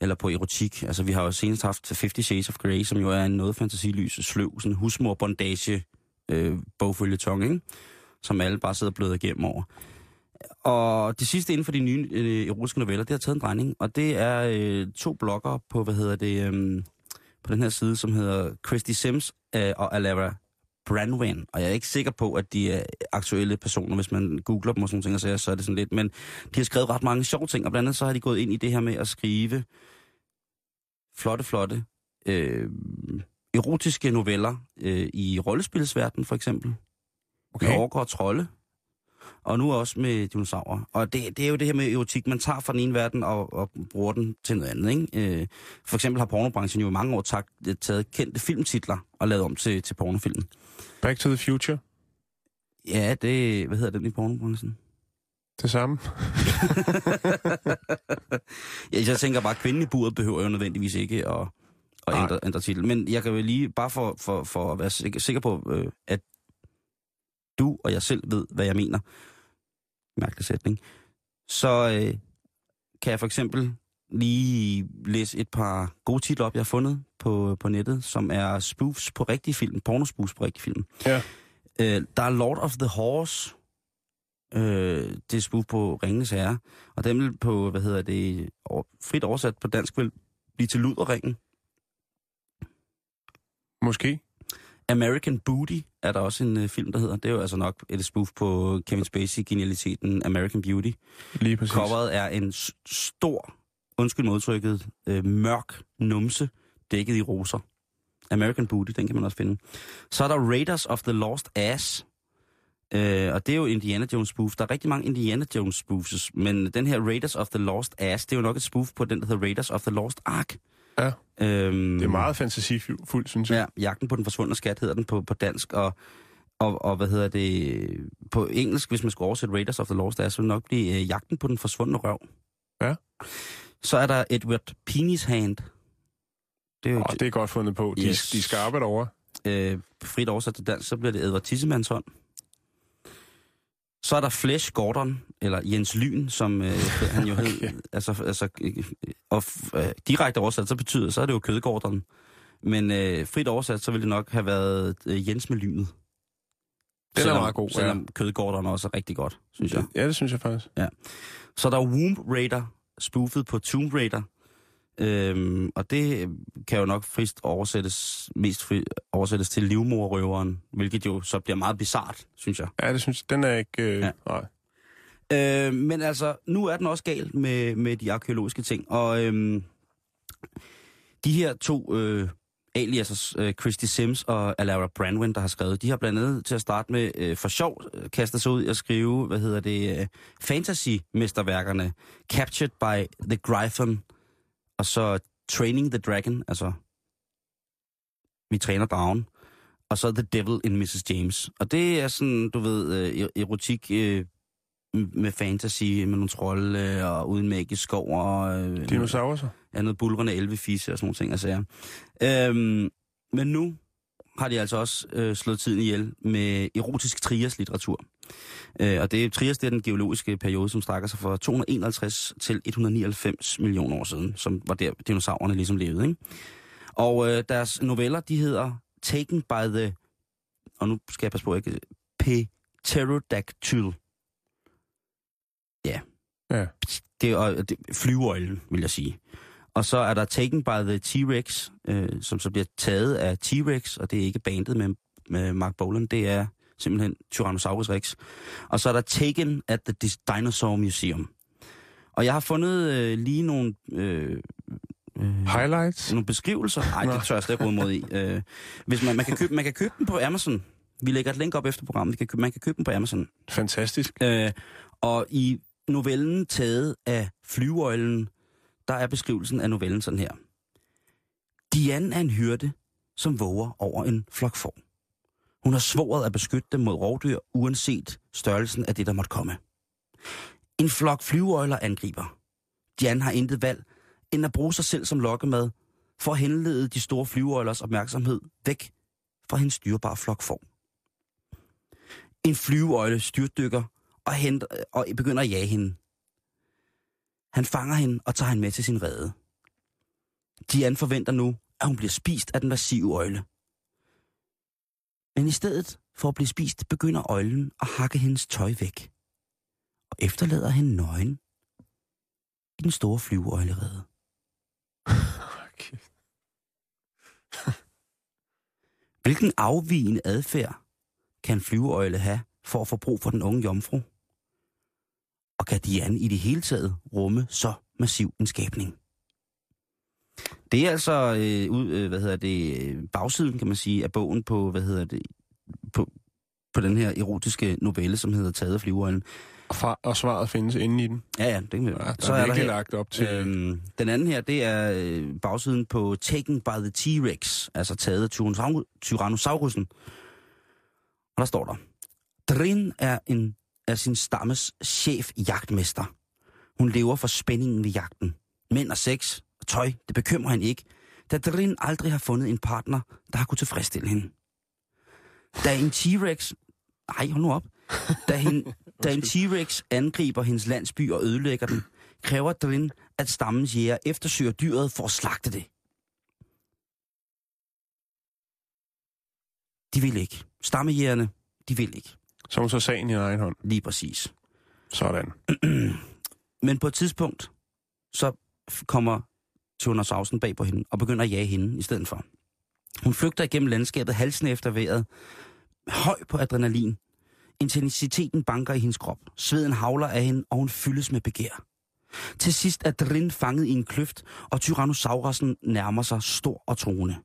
Eller på erotik. Altså, vi har jo senest haft 50 Shades of Grey, som jo er en noget fantasilys, sløv, sådan husmor-bondage øh, bogfølgetong, ikke? Som alle bare sidder og bløder igennem over. Og det sidste inden for de nye øh, erotiske noveller, det har taget en drejning, og det er øh, to blogger på, hvad hedder det, øh, på den her side, som hedder Christy Sims øh, og Alara Branwen. Og jeg er ikke sikker på, at de er aktuelle personer, hvis man googler dem og sådan nogle ting, og så, så er det sådan lidt. Men de har skrevet ret mange sjove ting, og blandt andet så har de gået ind i det her med at skrive flotte, flotte øh, erotiske noveller øh, i rollespilsverdenen for eksempel. Okay. Orker og trolde. Og nu også med dinosaurer. Og det, det er jo det her med erotik, man tager fra den ene verden og, og bruger den til noget andet. Ikke? Øh, for eksempel har pornobranchen jo i mange år taget, taget kendte filmtitler og lavet om til, til pornofilm. Back to the Future. Ja, det... Hvad hedder den i pornobranchen? Det samme. ja, jeg tænker bare, at kvinden i buret behøver jo nødvendigvis ikke at, at ændre, ændre titel. Men jeg kan jo lige, bare for, for, for at være sikker, sikker på, øh, at du og jeg selv ved, hvad jeg mener. Mærkelig sætning. Så øh, kan jeg for eksempel lige læse et par gode titler op, jeg har fundet på, på nettet, som er spoofs på rigtige film, pornospoofs på rigtige film. Ja. Øh, der er Lord of the Horse, øh, det er spoof på Ringenes Herre, og den vil på, hvad hedder det, frit oversat på dansk, vil blive til Luderringen. Måske. American Booty er der også en øh, film, der hedder. Det er jo altså nok et spoof på Kevin Spacey-genialiteten American Beauty. Lige præcis. Coveret er en stor, undskyld modtrykket, øh, mørk numse, dækket i roser. American Booty, den kan man også finde. Så er der Raiders of the Lost Ass. Øh, og det er jo Indiana Jones spoof. Der er rigtig mange Indiana Jones spoofs, men den her Raiders of the Lost Ass, det er jo nok et spoof på den, der hedder Raiders of the Lost Ark. Ja. Øhm, Det er meget fantasifuldt, synes jeg. Ja, Jagten på den forsvundne skat hedder den på, på dansk, og, og, og hvad hedder det, på engelsk, hvis man skulle oversætte Raiders of the Lost Ark, så nok blive øh, Jagten på den forsvundne røv. Ja. Så er der Edward Penis Hand. Det er jo Oh, det er godt fundet på. De, Yes. de er skarpe derovre. øh, frit oversat til dansk, så bliver det Edward Tissemanns hånd. Så er der Flesh Gordon, eller Jens Lyn, som øh, han jo hed. Okay. Altså, altså, øh, og øh, direkte oversat, så betyder så er det jo Kød Gordon. Men øh, frit oversat, så ville det nok have været øh, Jens med lynet. Den er selvom, meget god, ja. Selvom kødgårderne også er rigtig godt, synes jeg. Ja, det synes jeg faktisk. Så der er Womb Raider, spoofet på Tomb Raider. Øhm, og det kan jo nok frist oversættes, mest fri, oversættes til livmorrøveren, hvilket jo så bliver meget bizart, synes jeg. Ja, det synes jeg. Den er ikke... Øh, Ja. Nej. Øh, men altså, nu er den også gal med, med de arkeologiske ting. Og øhm, de her to øh, aliaser, øh, Christy Sims og Alara Brandwin, der har skrevet, de har blandt andet til at starte med øh, for sjov øh, kastet sig ud og skrive, hvad hedder det, øh, fantasy-mesterværkerne Captured by the Gryphon, og så Training the Dragon, altså vi træner dragen, og så The Devil in Mrs. James. Og det er sådan, du ved, øh, erotik øh, med fantasy, med nogle trolde og uden magisk skov og øh, Dinosaurer så? ja, noget bulrende elvefisse og sådan nogle ting, altså ja. Øhm, men nu har de altså også øh, slået tiden ihjel med erotisk trias litteratur. Øh, og det, Trias det er den geologiske periode, som strækker sig fra 251 til 199 millioner år siden, som var der dinosaurerne ligesom levede. Ikke? Og øh, deres noveller, de hedder Taken by the, og nu skal jeg passe på, ikke, Pterodactyl. Ja. Ja. Det er og det, flyveøjlen, vil jeg sige. Og så er der Taken by the T-Rex, øh, som så bliver taget af T-Rex, og det er ikke bandet med, med Mark Bolan, det er simpelthen Tyrannosaurus Rex. Og så er der Taken at the Dinosaur Museum. Og jeg har fundet øh, lige nogle... Øh, øh, Highlights? nogle beskrivelser. Nej, det tør jeg slet ikke mod i. Øh, hvis man, man, kan købe, man kan købe dem på Amazon. Vi lægger et link op efter programmet. Man kan købe, man kan købe dem på Amazon. Fantastisk. Øh, og i novellen taget af flyveøjlen, der er beskrivelsen af novellen sådan her. Diane er en hyrde, som våger over en flok får. Hun har svoret at beskytte dem mod rovdyr, uanset størrelsen af det, der måtte komme. En flok flyveøjler angriber. Diane har intet valg, end at bruge sig selv som lokkemad, for at henlede de store flyveøjlers opmærksomhed væk fra hendes dyrbare flok får. En flyveøjle styrtdykker og, henter, og begynder at jage hende. Han fanger hende og tager hende med til sin rede. Diane forventer nu, at hun bliver spist af den massive øjle. Men i stedet for at blive spist, begynder øjlen at hakke hendes tøj væk. Og efterlader hende nøgen i den store flyveøjlerede. Okay. Hvilken afvigende adfærd kan en flyveøjle have for at få brug for den unge jomfru? Og kan Diane i det hele taget rumme så massiv en skabning? Det er altså øh, ud, øh, hvad hedder det, øh, bagsiden, kan man sige, af bogen på, hvad hedder det, på, på den her erotiske novelle, som hedder Taget af flyveøjlen. Og, fra, og svaret findes inde i den. Ja, ja, det kan. Ja, der så er virkelig lagt op til... Øhm, den anden her, det er øh, bagsiden på Taken by the T-Rex, altså taget af Tyrannosaurus- Tyrannosaurusen. Og der står der, Drin er, en, er sin stammes chef jagtmester. Hun lever for spændingen ved jagten. Mænd og sex og tøj, det bekymrer hende ikke, da Drin aldrig har fundet en partner, der har kunnet tilfredsstille hende. Da en T-Rex... Ej, hold nu op. Da, hende, da en T-Rex angriber hendes landsby og ødelægger den, kræver Drin, at stammens jæger eftersøger dyret for at slagte det. De vil ikke. Stammejægerne, de vil ikke. Så hun så sagen i egen hånd. Lige præcis. Sådan. Men på et tidspunkt, så kommer Tyrannosaurusen bag på hende og begynder at jage hende i stedet for. Hun flygter igennem landskabet halsen efter vejret, høj på adrenalin. Intensiteten banker i hendes krop. Sveden havler af hende, og hun fyldes med begær. Til sidst er Drin fanget i en kløft, og Tyrannosaurusen nærmer sig stor og troende.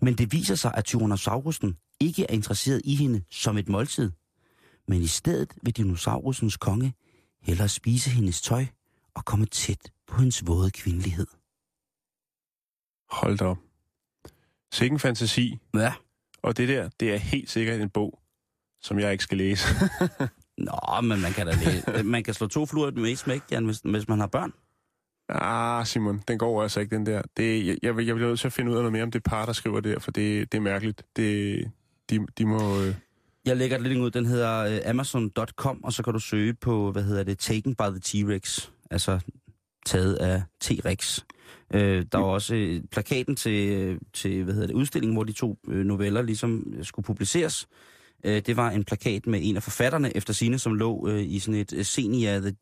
Men det viser sig, at Tyrannosaurusen ikke er interesseret i hende som et måltid. Men i stedet vil dinosaurusens konge hellere spise hendes tøj og komme tæt på hendes våde kvindelighed. Hold da op. Sikke en fantasi. Ja. Og det der, det er helt sikkert en bog, som jeg ikke skal læse. Nå, men man kan da læse. Man kan slå to fluer med et smæk, Jan, hvis, hvis man har børn. ah, Simon, den går altså ikke, den der. Det, jeg, jeg, jeg bliver nødt til at finde ud af noget mere om det par, der skriver det der, for det, det er mærkeligt. Det, de, de må... Øh, Jeg lægger et lidt ud. Den hedder uh, amazon.com, og så kan du søge på, hvad hedder det, Taken by the T-Rex. Altså taget af T-Rex. Øh, der var også øh, plakaten til, øh, til hvad hedder det, udstillingen, hvor de to øh, noveller ligesom øh, skulle publiceres. Øh, det var en plakat med en af forfatterne efter sine, som lå øh, i sådan et øh, seniade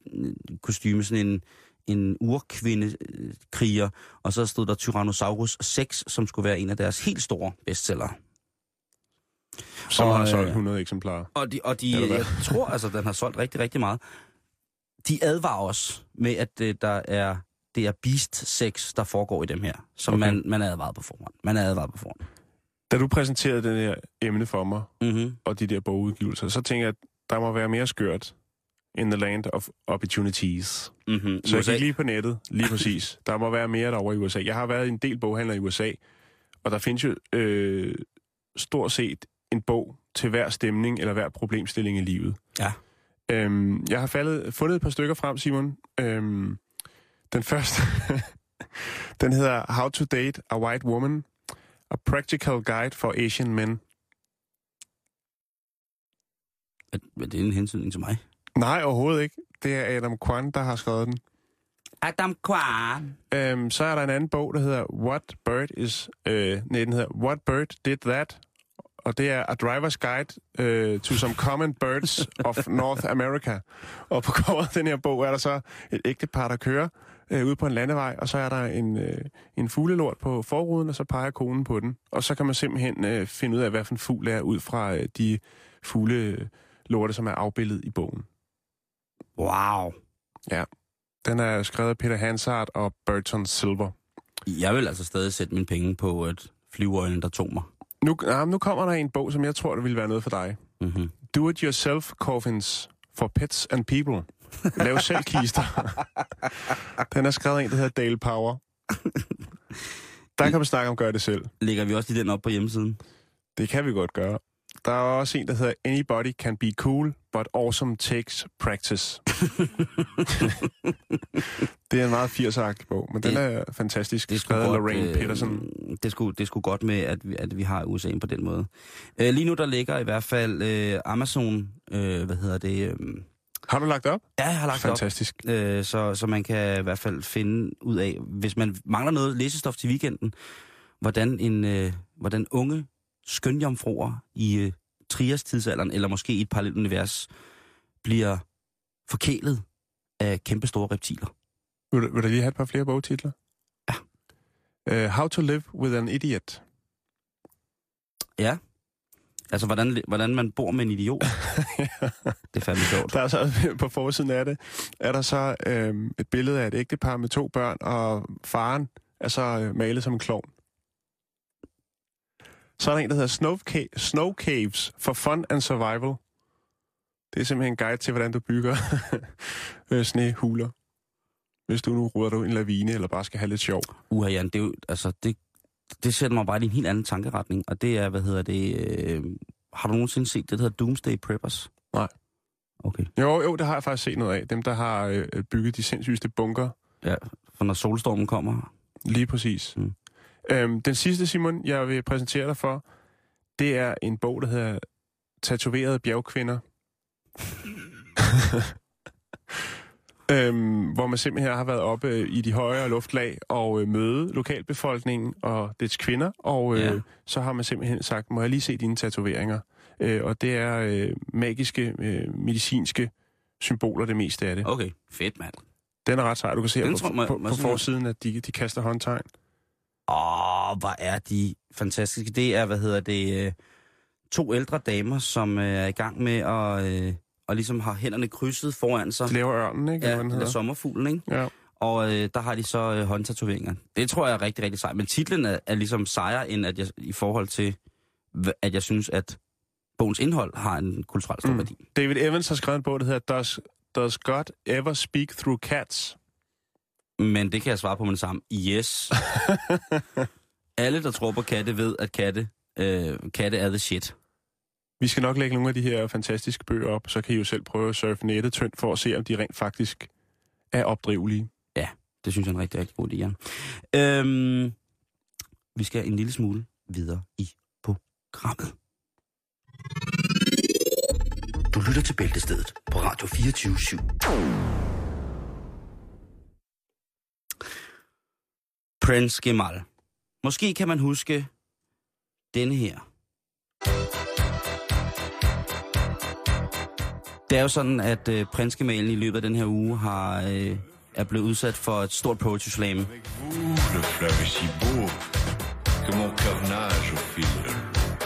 kostyme, sådan en, en urkvinde-kriger, og så stod der Tyrannosaurus 6, som skulle være en af deres helt store bestsellere. Som Og, har øh, solgt 100 eksemplarer. Og de, og de jeg tror altså, den har solgt rigtig, rigtig meget. De advarer os med, at øh, der er, det er beast sex, der foregår i dem her, som Okay. man, man er advaret på forhånd. Man er advaret på forhånd. Da du præsenterede den her emne for mig, Mm-hmm. og de der bogudgivelser, så tænker jeg, at der må være mere skørt in the land of opportunities. Mm-hmm. Så jeg gik lige på nettet, lige præcis. Der må være mere derovre i USA. Jeg har været i en del boghandler i USA, og der findes jo øh, stort set en bog til hver stemning eller hver problemstilling i livet. Ja. Øhm, jeg har faldet, fundet et par stykker frem, Simon. Øhm, den første, den hedder How to Date a White Woman, A Practical Guide for Asian Men. Er, det en hensynning til mig? Nej, overhovedet ikke. Det er Adam Kwan, der har skrevet den. Adam Kwan. Øhm, så er der en anden bog, der hedder What Bird is... Øh, nej, den hedder What Bird Did That? Og det er A Driver's Guide øh, to Some Common Birds of North America. Og på coveret af den her bog er der så et ægtepar, der kører øh, ude på en landevej, og så er der en, øh, en fuglelort på forruden, og så peger konen på den. Og så kan man simpelthen øh, finde ud af, hvad for en fugl er, ud fra øh, de fuglelorte, som er afbildet i bogen. Wow. Den er skrevet af Peter Hansard og Burton Silver. Jeg vil altså stadig sætte mine penge på, at flyveøjlen, der tog mig. Nu, nej, nu kommer der en bog, som jeg tror, der vil være noget for dig. Mm-hmm. Do-it-yourself coffins for pets and people. Lav selv kister. Den er skrevet af en, der hedder Dale Power. Der kan man snakke om gøre det selv. Lægger vi også lige den op på hjemmesiden? Det kan vi godt gøre. Der er også en, der hedder Anybody can be cool, but awesome takes practice. det er en meget 80'er bog, men den Det- er fantastisk. Det skrevet af godt, Lorraine øh, Peterson. Det skulle, det skulle godt med, at vi, at vi har USA'en på den måde. Øh, lige nu der ligger i hvert fald øh, Amazon, øh, hvad hedder det? Øh, Har du lagt op? ja, jeg har lagt det op. Fantastisk. Øh, så, så man kan i hvert fald finde ud af, hvis man mangler noget læsestof til weekenden, hvordan en øh, hvordan unge skønjomfruer i øh, Trias tidsalderen, eller måske i et parallelt univers, bliver forkælet af kæmpestore reptiler. Vil du, vil du lige have et par flere bogtitler? Ja. Uh, How to live with an idiot. Ja. Altså, hvordan, hvordan man bor med en idiot. det er fandme sjovt. Der er så på forsiden af det, er der så øhm, et billede af et ægtepar med to børn, og faren er så øh, malet som en klovn. Så er der en, der hedder Snow, Ca- Snow Caves for Fun and Survival. Det er simpelthen en guide til, hvordan du bygger øh, snehuler. Hvis du nu ruder dig en lavine, eller bare skal have lidt sjov. Uha, Jan, det, er jo, altså, det, det sætter mig bare i en helt anden tankeretning, og det er, hvad hedder det... Øh, har du nogensinde set det, der hedder Doomsday Preppers? Nej. Okay. Jo, jo, det har jeg faktisk set noget af. Dem, der har øh, bygget de sindssygeste bunker. Ja, for når solstormen kommer... Lige præcis. Mm. Øhm, den sidste, Simon, jeg vil præsentere dig for, det er en bog, der hedder Tatoverede bjergkvinder. øhm, hvor man simpelthen har været oppe øh, i de højere luftlag og øh, møde lokalbefolkningen og dets kvinder. Og øh, Ja. så har man simpelthen sagt, må jeg lige se dine tatoveringer? Øh, og det er øh, magiske, øh, medicinske symboler, det meste af det. Okay, fedt, mand. Den er ret sej. Du kan se Den her tror på, man- på, man på forsiden, at de, de kaster håndtegn. Åh, hvor er de fantastiske. Det er, hvad hedder det, øh, to ældre damer, som øh, er i gang med at, øh, og ligesom har hænderne krydset foran sig. De laver ørnen, ikke? Ja, Eller sommerfuglen, ikke? Ja. Og øh, der har de så øh, håndtatoveringer. Det tror jeg er rigtig, rigtig sejt. Men titlen er, er ligesom sejere, end at jeg, i forhold til, at jeg synes, at bogens indhold har en kulturel stor mm. værdi. David Evans har skrevet en bog, der hedder Does, Does God Ever Speak Through Cats? Men det kan jeg svare på med det samme. Yes. Alle, der tror på katte, ved, at katte, øh, katte er the shit. Vi skal nok lægge nogle af de her fantastiske bøger op, så kan I jo selv prøve at surfe nettet tyndt for at se, om de rent faktisk er opdrivelige. Det synes jeg er en rigtig, rigtig god idé, Jan. Øhm, vi skal en lille smule videre i programmet. Du lytter til Bæltestedet på Radio 24 /7. Prince Gemal. Måske kan man huske denne her. Det er jo sådan, at øh, prinsgemalen i løbet af den her uge har, øh, er blevet udsat for et stort poetry slam. Mon au fil.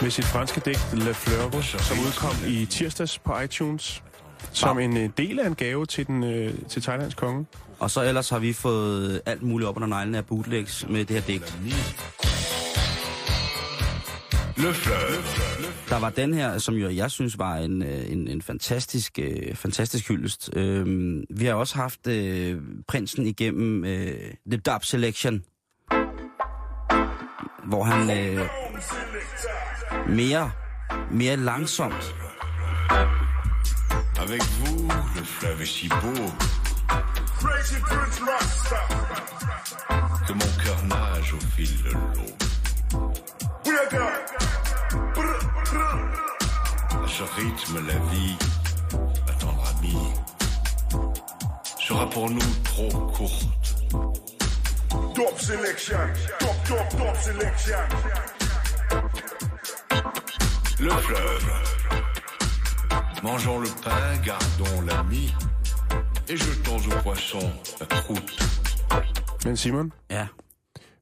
Med sit franske digt Le Fleur, som udkom i tirsdags på iTunes, som en øh, del af en gave til, den, øh, til Thailands konge. Og så ellers har vi fået alt muligt op under neglene af bootlegs med det her digt. Der var den her, som jo jeg synes var en, øh, en, en fantastisk, øh, fantastisk hyldest. Øhm, vi har også haft øh, prinsen igennem øh, The Dub Selection, hvor han øh, mere, mere langsomt avec vous, le fleuve est si beau que mon cœur nage au fil de l'eau. À ce rythme, la vie, ma tendre amie, sera pour nous trop courte. Top selection, top, top, top selection. Le fleuve. Mangeons le pain, gardons la mie et jetons aux poissons la croûte. Men Simon, Ja,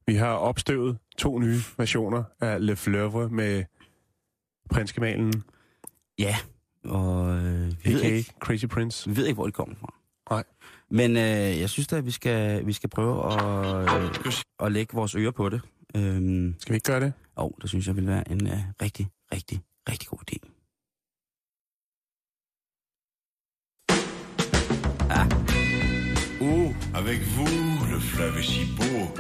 vi har opstøvet to nye versioner af Le Fleuve med prinsgemalen, ja. Og øh, vi, ved a.k.a. ikke, Crazy Prince. vi ved ikke, hvor de kommer fra. Nej. Men øh, jeg synes da, at vi skal, vi skal prøve at, øh, at lægge vores ører på det. Øhm, Skal vi ikke gøre det? og det synes jeg vil være en øh, rigtig, rigtig, rigtig god idé. Avec vous, le fleuve est si beau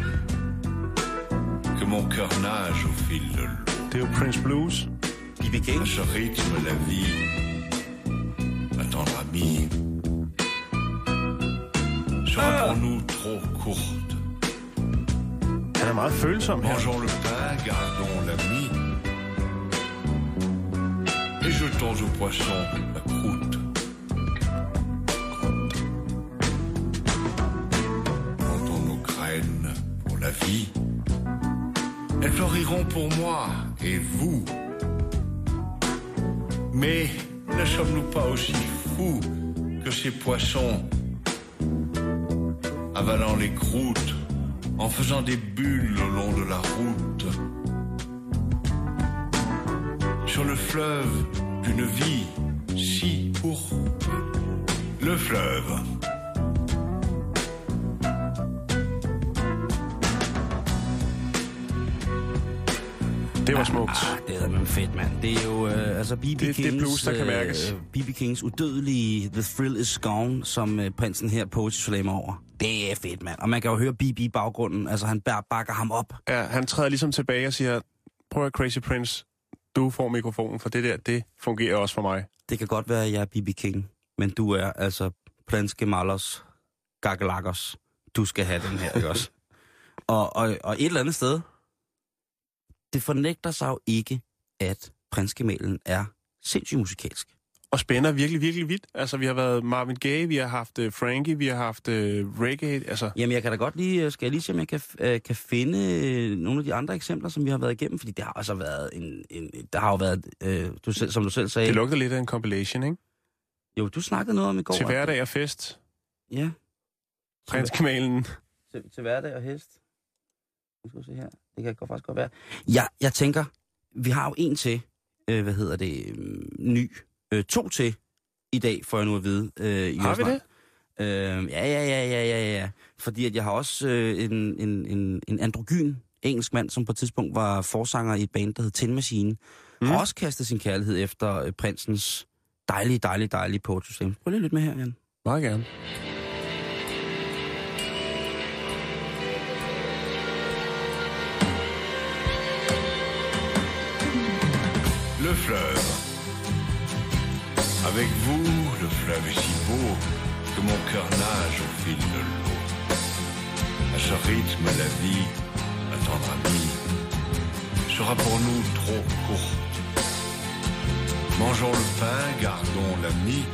que mon cœur nage au fil de l'eau. Jo Prince Blues? B.B. King. À ce rythme, la vie, ma tendre amie, sera pour nous trop courte. Han er meget følsom her. Mangeons le pain, gardons la mie et jetons aux poissons la croûte. Elles fleuriront pour moi et vous. Mais ne sommes-nous pas aussi fous que ces poissons avalant les croûtes en faisant des bulles au long de la route. Sur le fleuve d'une vie si courte. Le fleuve. Det var smukt. Ah, det er men fedt, mand. Det er jo øh, altså B.B. Det- det er Kings, blues, der kan mærkes. øh, B.B. Kings udødelige The Thrill Is Gone, som øh, prinsen her poetry slammer over. Det er fedt, mand. Og man kan jo høre B.B. i baggrunden. Altså, han bakker ham op. Ja, han træder ligesom tilbage og siger, prøv at Crazy Prince, du får mikrofonen, for det der, det fungerer også for mig. Det kan godt være, at jeg er B.B. King, men du er altså Planske Malers Gakkelakos. Du skal have den her, ikke også? Og, og, og et eller andet sted, det fornægter sig jo ikke, at prinsgemalen er sindssygt musikalsk. Og spænder virkelig, virkelig vidt. Altså, vi har været Marvin Gaye, vi har haft uh, Frankie, vi har haft uh, reggae, altså... Jamen, jeg kan da godt lige, øh, skal jeg lige se, om jeg kan, øh, kan finde nogle af de andre eksempler, som vi har været igennem, fordi det har altså været en, en der har jo været, øh, du selv, som du selv sagde, Det lugter lidt af en compilation, ikke? jo, du snakkede noget om i går. Til hverdag og fest. Ja, Prinsgemalen. til, til hverdag og hest. Skal se her. Det kan godt faktisk godt være. Ja, jeg tænker, vi har jo en til, øh, hvad hedder det, øh, ny, øh, to til i dag, får jeg nu at vide. Øh, i Har vi det? Øh, ja, ja, ja, ja, ja, ja. Fordi at jeg har også øh, en, en, en, en androgyn engelsk mand, som på et tidspunkt var forsanger i et band, der hed Tin Machine, mm. har også kastet sin kærlighed efter øh, prinsens dejlige, dejlige, dejlige slam. Prøv lige at lytte med her, Jan. Meget gerne. Le fleuve. Avec vous, le fleuve est si beau que mon cœur nage au fil de l'eau. À ce rythme, la vie, ma tendre amie, sera pour nous trop courte. Mangeons le pain, gardons la mie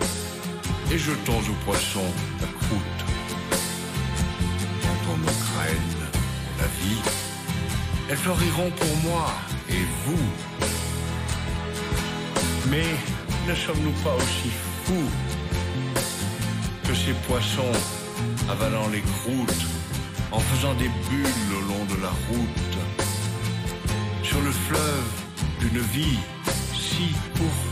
et jetons aux poissons la croûte. Plantons nos graines pour la vie. Elles fleuriront pour moi et vous. Mais ne sommes-nous pas aussi fous que ces poissons avalant les croûtes, en faisant des bulles au long de la route, sur le fleuve d'une vie si courte?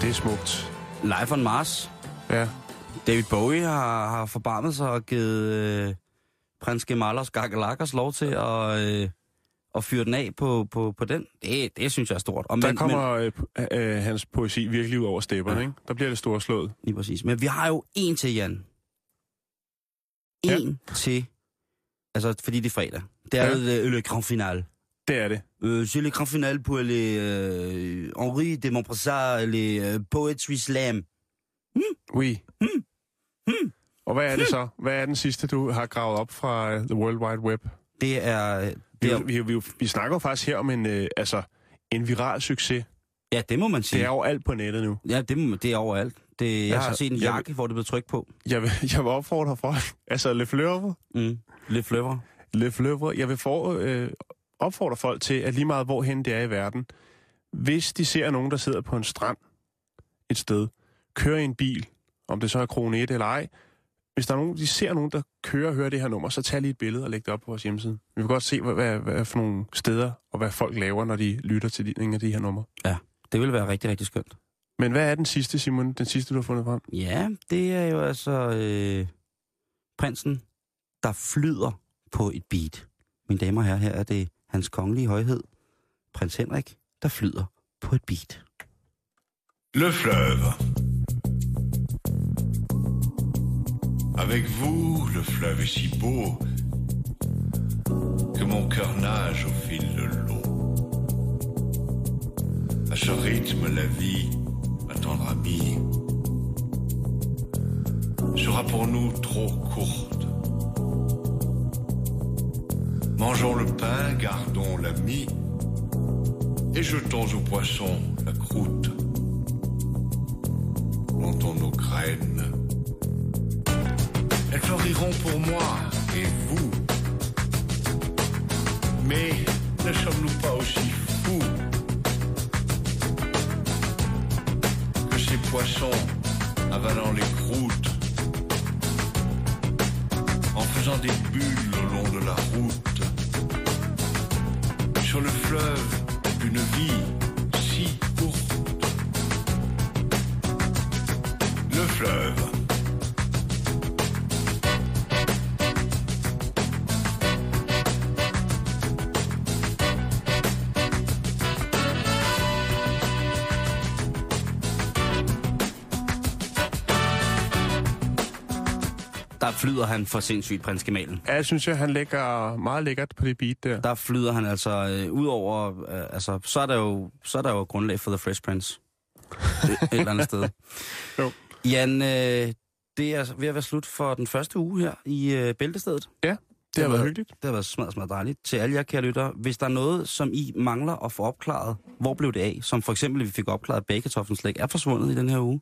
Det er smukt. Live on Mars. Ja. David Bowie har, har forbarmet sig og givet øh, prins Gemalos Gagalakas lov til at, øh, at fyre den af på, på, på den. Det, det synes jeg er stort. Og Der men, kommer øh, p- øh, hans poesi virkelig ud over stepperne, Ja. ikke? Der bliver det store slået. Men, lige præcis. Men vi har jo en til, Jan. Ja. En til. Altså, fordi det er fredag. Det er Ja. ja. le, le grand final. Det er det. Euh, c'est le grand final pour les euh, Henri de Montpressat, les euh, Poetry Slam. Oui. Hmm. Og hvad er det så? Hvad er den sidste, du har gravet op fra uh, The World Wide Web? Det er... Vi, Det er vi, vi, vi snakker jo faktisk her om en, øh, altså, en viral succes. ja, det må man sige. Det er jo alt på nettet nu. Ja, det, må- det er overalt. Det, jeg Altså, har set en jeg jakke, vil- hvor det blev trykt på. Jeg vil, jeg vil opfordre folk, altså Le Fleuve, Mm. Lidt fløver. Le Fleuve, jeg vil for, øh, opfordre folk til, at lige meget hvorhen det er i verden, hvis de ser nogen, der sidder på en strand et sted, kører i en bil, om det så er krone 1 eller ej, hvis der er nogen, de ser nogen, der kører og hører det her nummer, så tag lige et billede og læg det op på vores hjemmeside. Vi vil godt se, hvad, hvad, hvad for nogle steder, og hvad folk laver, når de lytter til de, en af de her numre. Det vil være rigtig, rigtig skønt. Men hvad er den sidste, Simon? Den sidste, du har fundet frem? Ja, det er jo altså øh, prinsen, der flyder på et beat. Mine damer og herrer, her er det hans kongelige højhed, prins Henrik, der flyder på et beat. Le fleuve. Avec vous, le fleuve est si beau que mon cœur nage au fil de l'eau. À ce rythme, la vie, ma tendre amie, sera pour nous trop courte. Mangeons le pain, gardons la mie, et jetons aux poissons la croûte. Plantons nos graines. Elles fleuriront pour moi et vous. Mais ne sommes-nous pas aussi fous que ces poissons avalant les croûtes, en faisant des bulles au long de la route, sur le fleuve d'une vie si courte? Le fleuve. Flyder han for sindssygt, prins Gemalen. Ja, jeg synes, jeg, han lægger meget lækkert på det beat der. Der flyder han altså øh, ud over, øh, altså, så er, der jo, så er der jo grundlag for The Fresh Prince. Et, et eller andet sted. Jo. Jan, øh, det er ved at være slut for den første uge her i øh, Bæltestedet. Det har været hyggeligt. Det har været smadret, smadret dejligt. Til alle jer, kære lyttere, hvis der er noget, som I mangler at få opklaret, hvor blev det af? Som for eksempel, vi fik opklaret, at bagekartoffens læg er forsvundet i den her uge.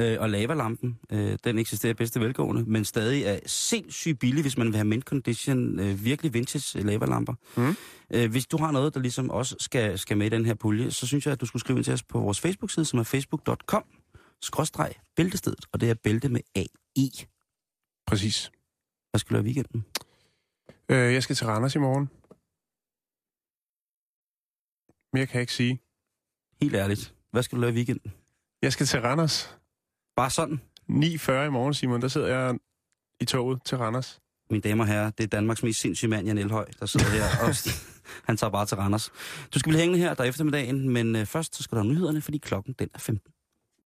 Øh, og lavalampen, øh, den eksisterer bedste velgående, men stadig er sindssygt billig, hvis man vil have mint condition, øh, virkelig vintage øh, lavalamper. Mm. Øh, hvis du har noget, der ligesom også skal, skal med i den her pulje, så synes jeg, at du skulle skrive ind til os på vores Facebook-side, som er facebook.com, skråstreg, bæltestedet, og det er bælte med AI. Præcis. Hvad skal du have i weekenden? Øh, jeg skal til Randers i morgen. Mere kan jeg ikke sige. Helt ærligt. Hvad skal du lave i weekenden? Jeg skal til Randers. Bare sådan. 9.40 i morgen, Simon. Der sidder jeg i toget til Randers. Mine damer og herrer, det er Danmarks mest sindssyge mand, Jan Elhøj, der sidder her. og han tager bare til Randers. Du skal blive hængende her der eftermiddagen, men øh, først så skal der have nyhederne, fordi klokken den er 15.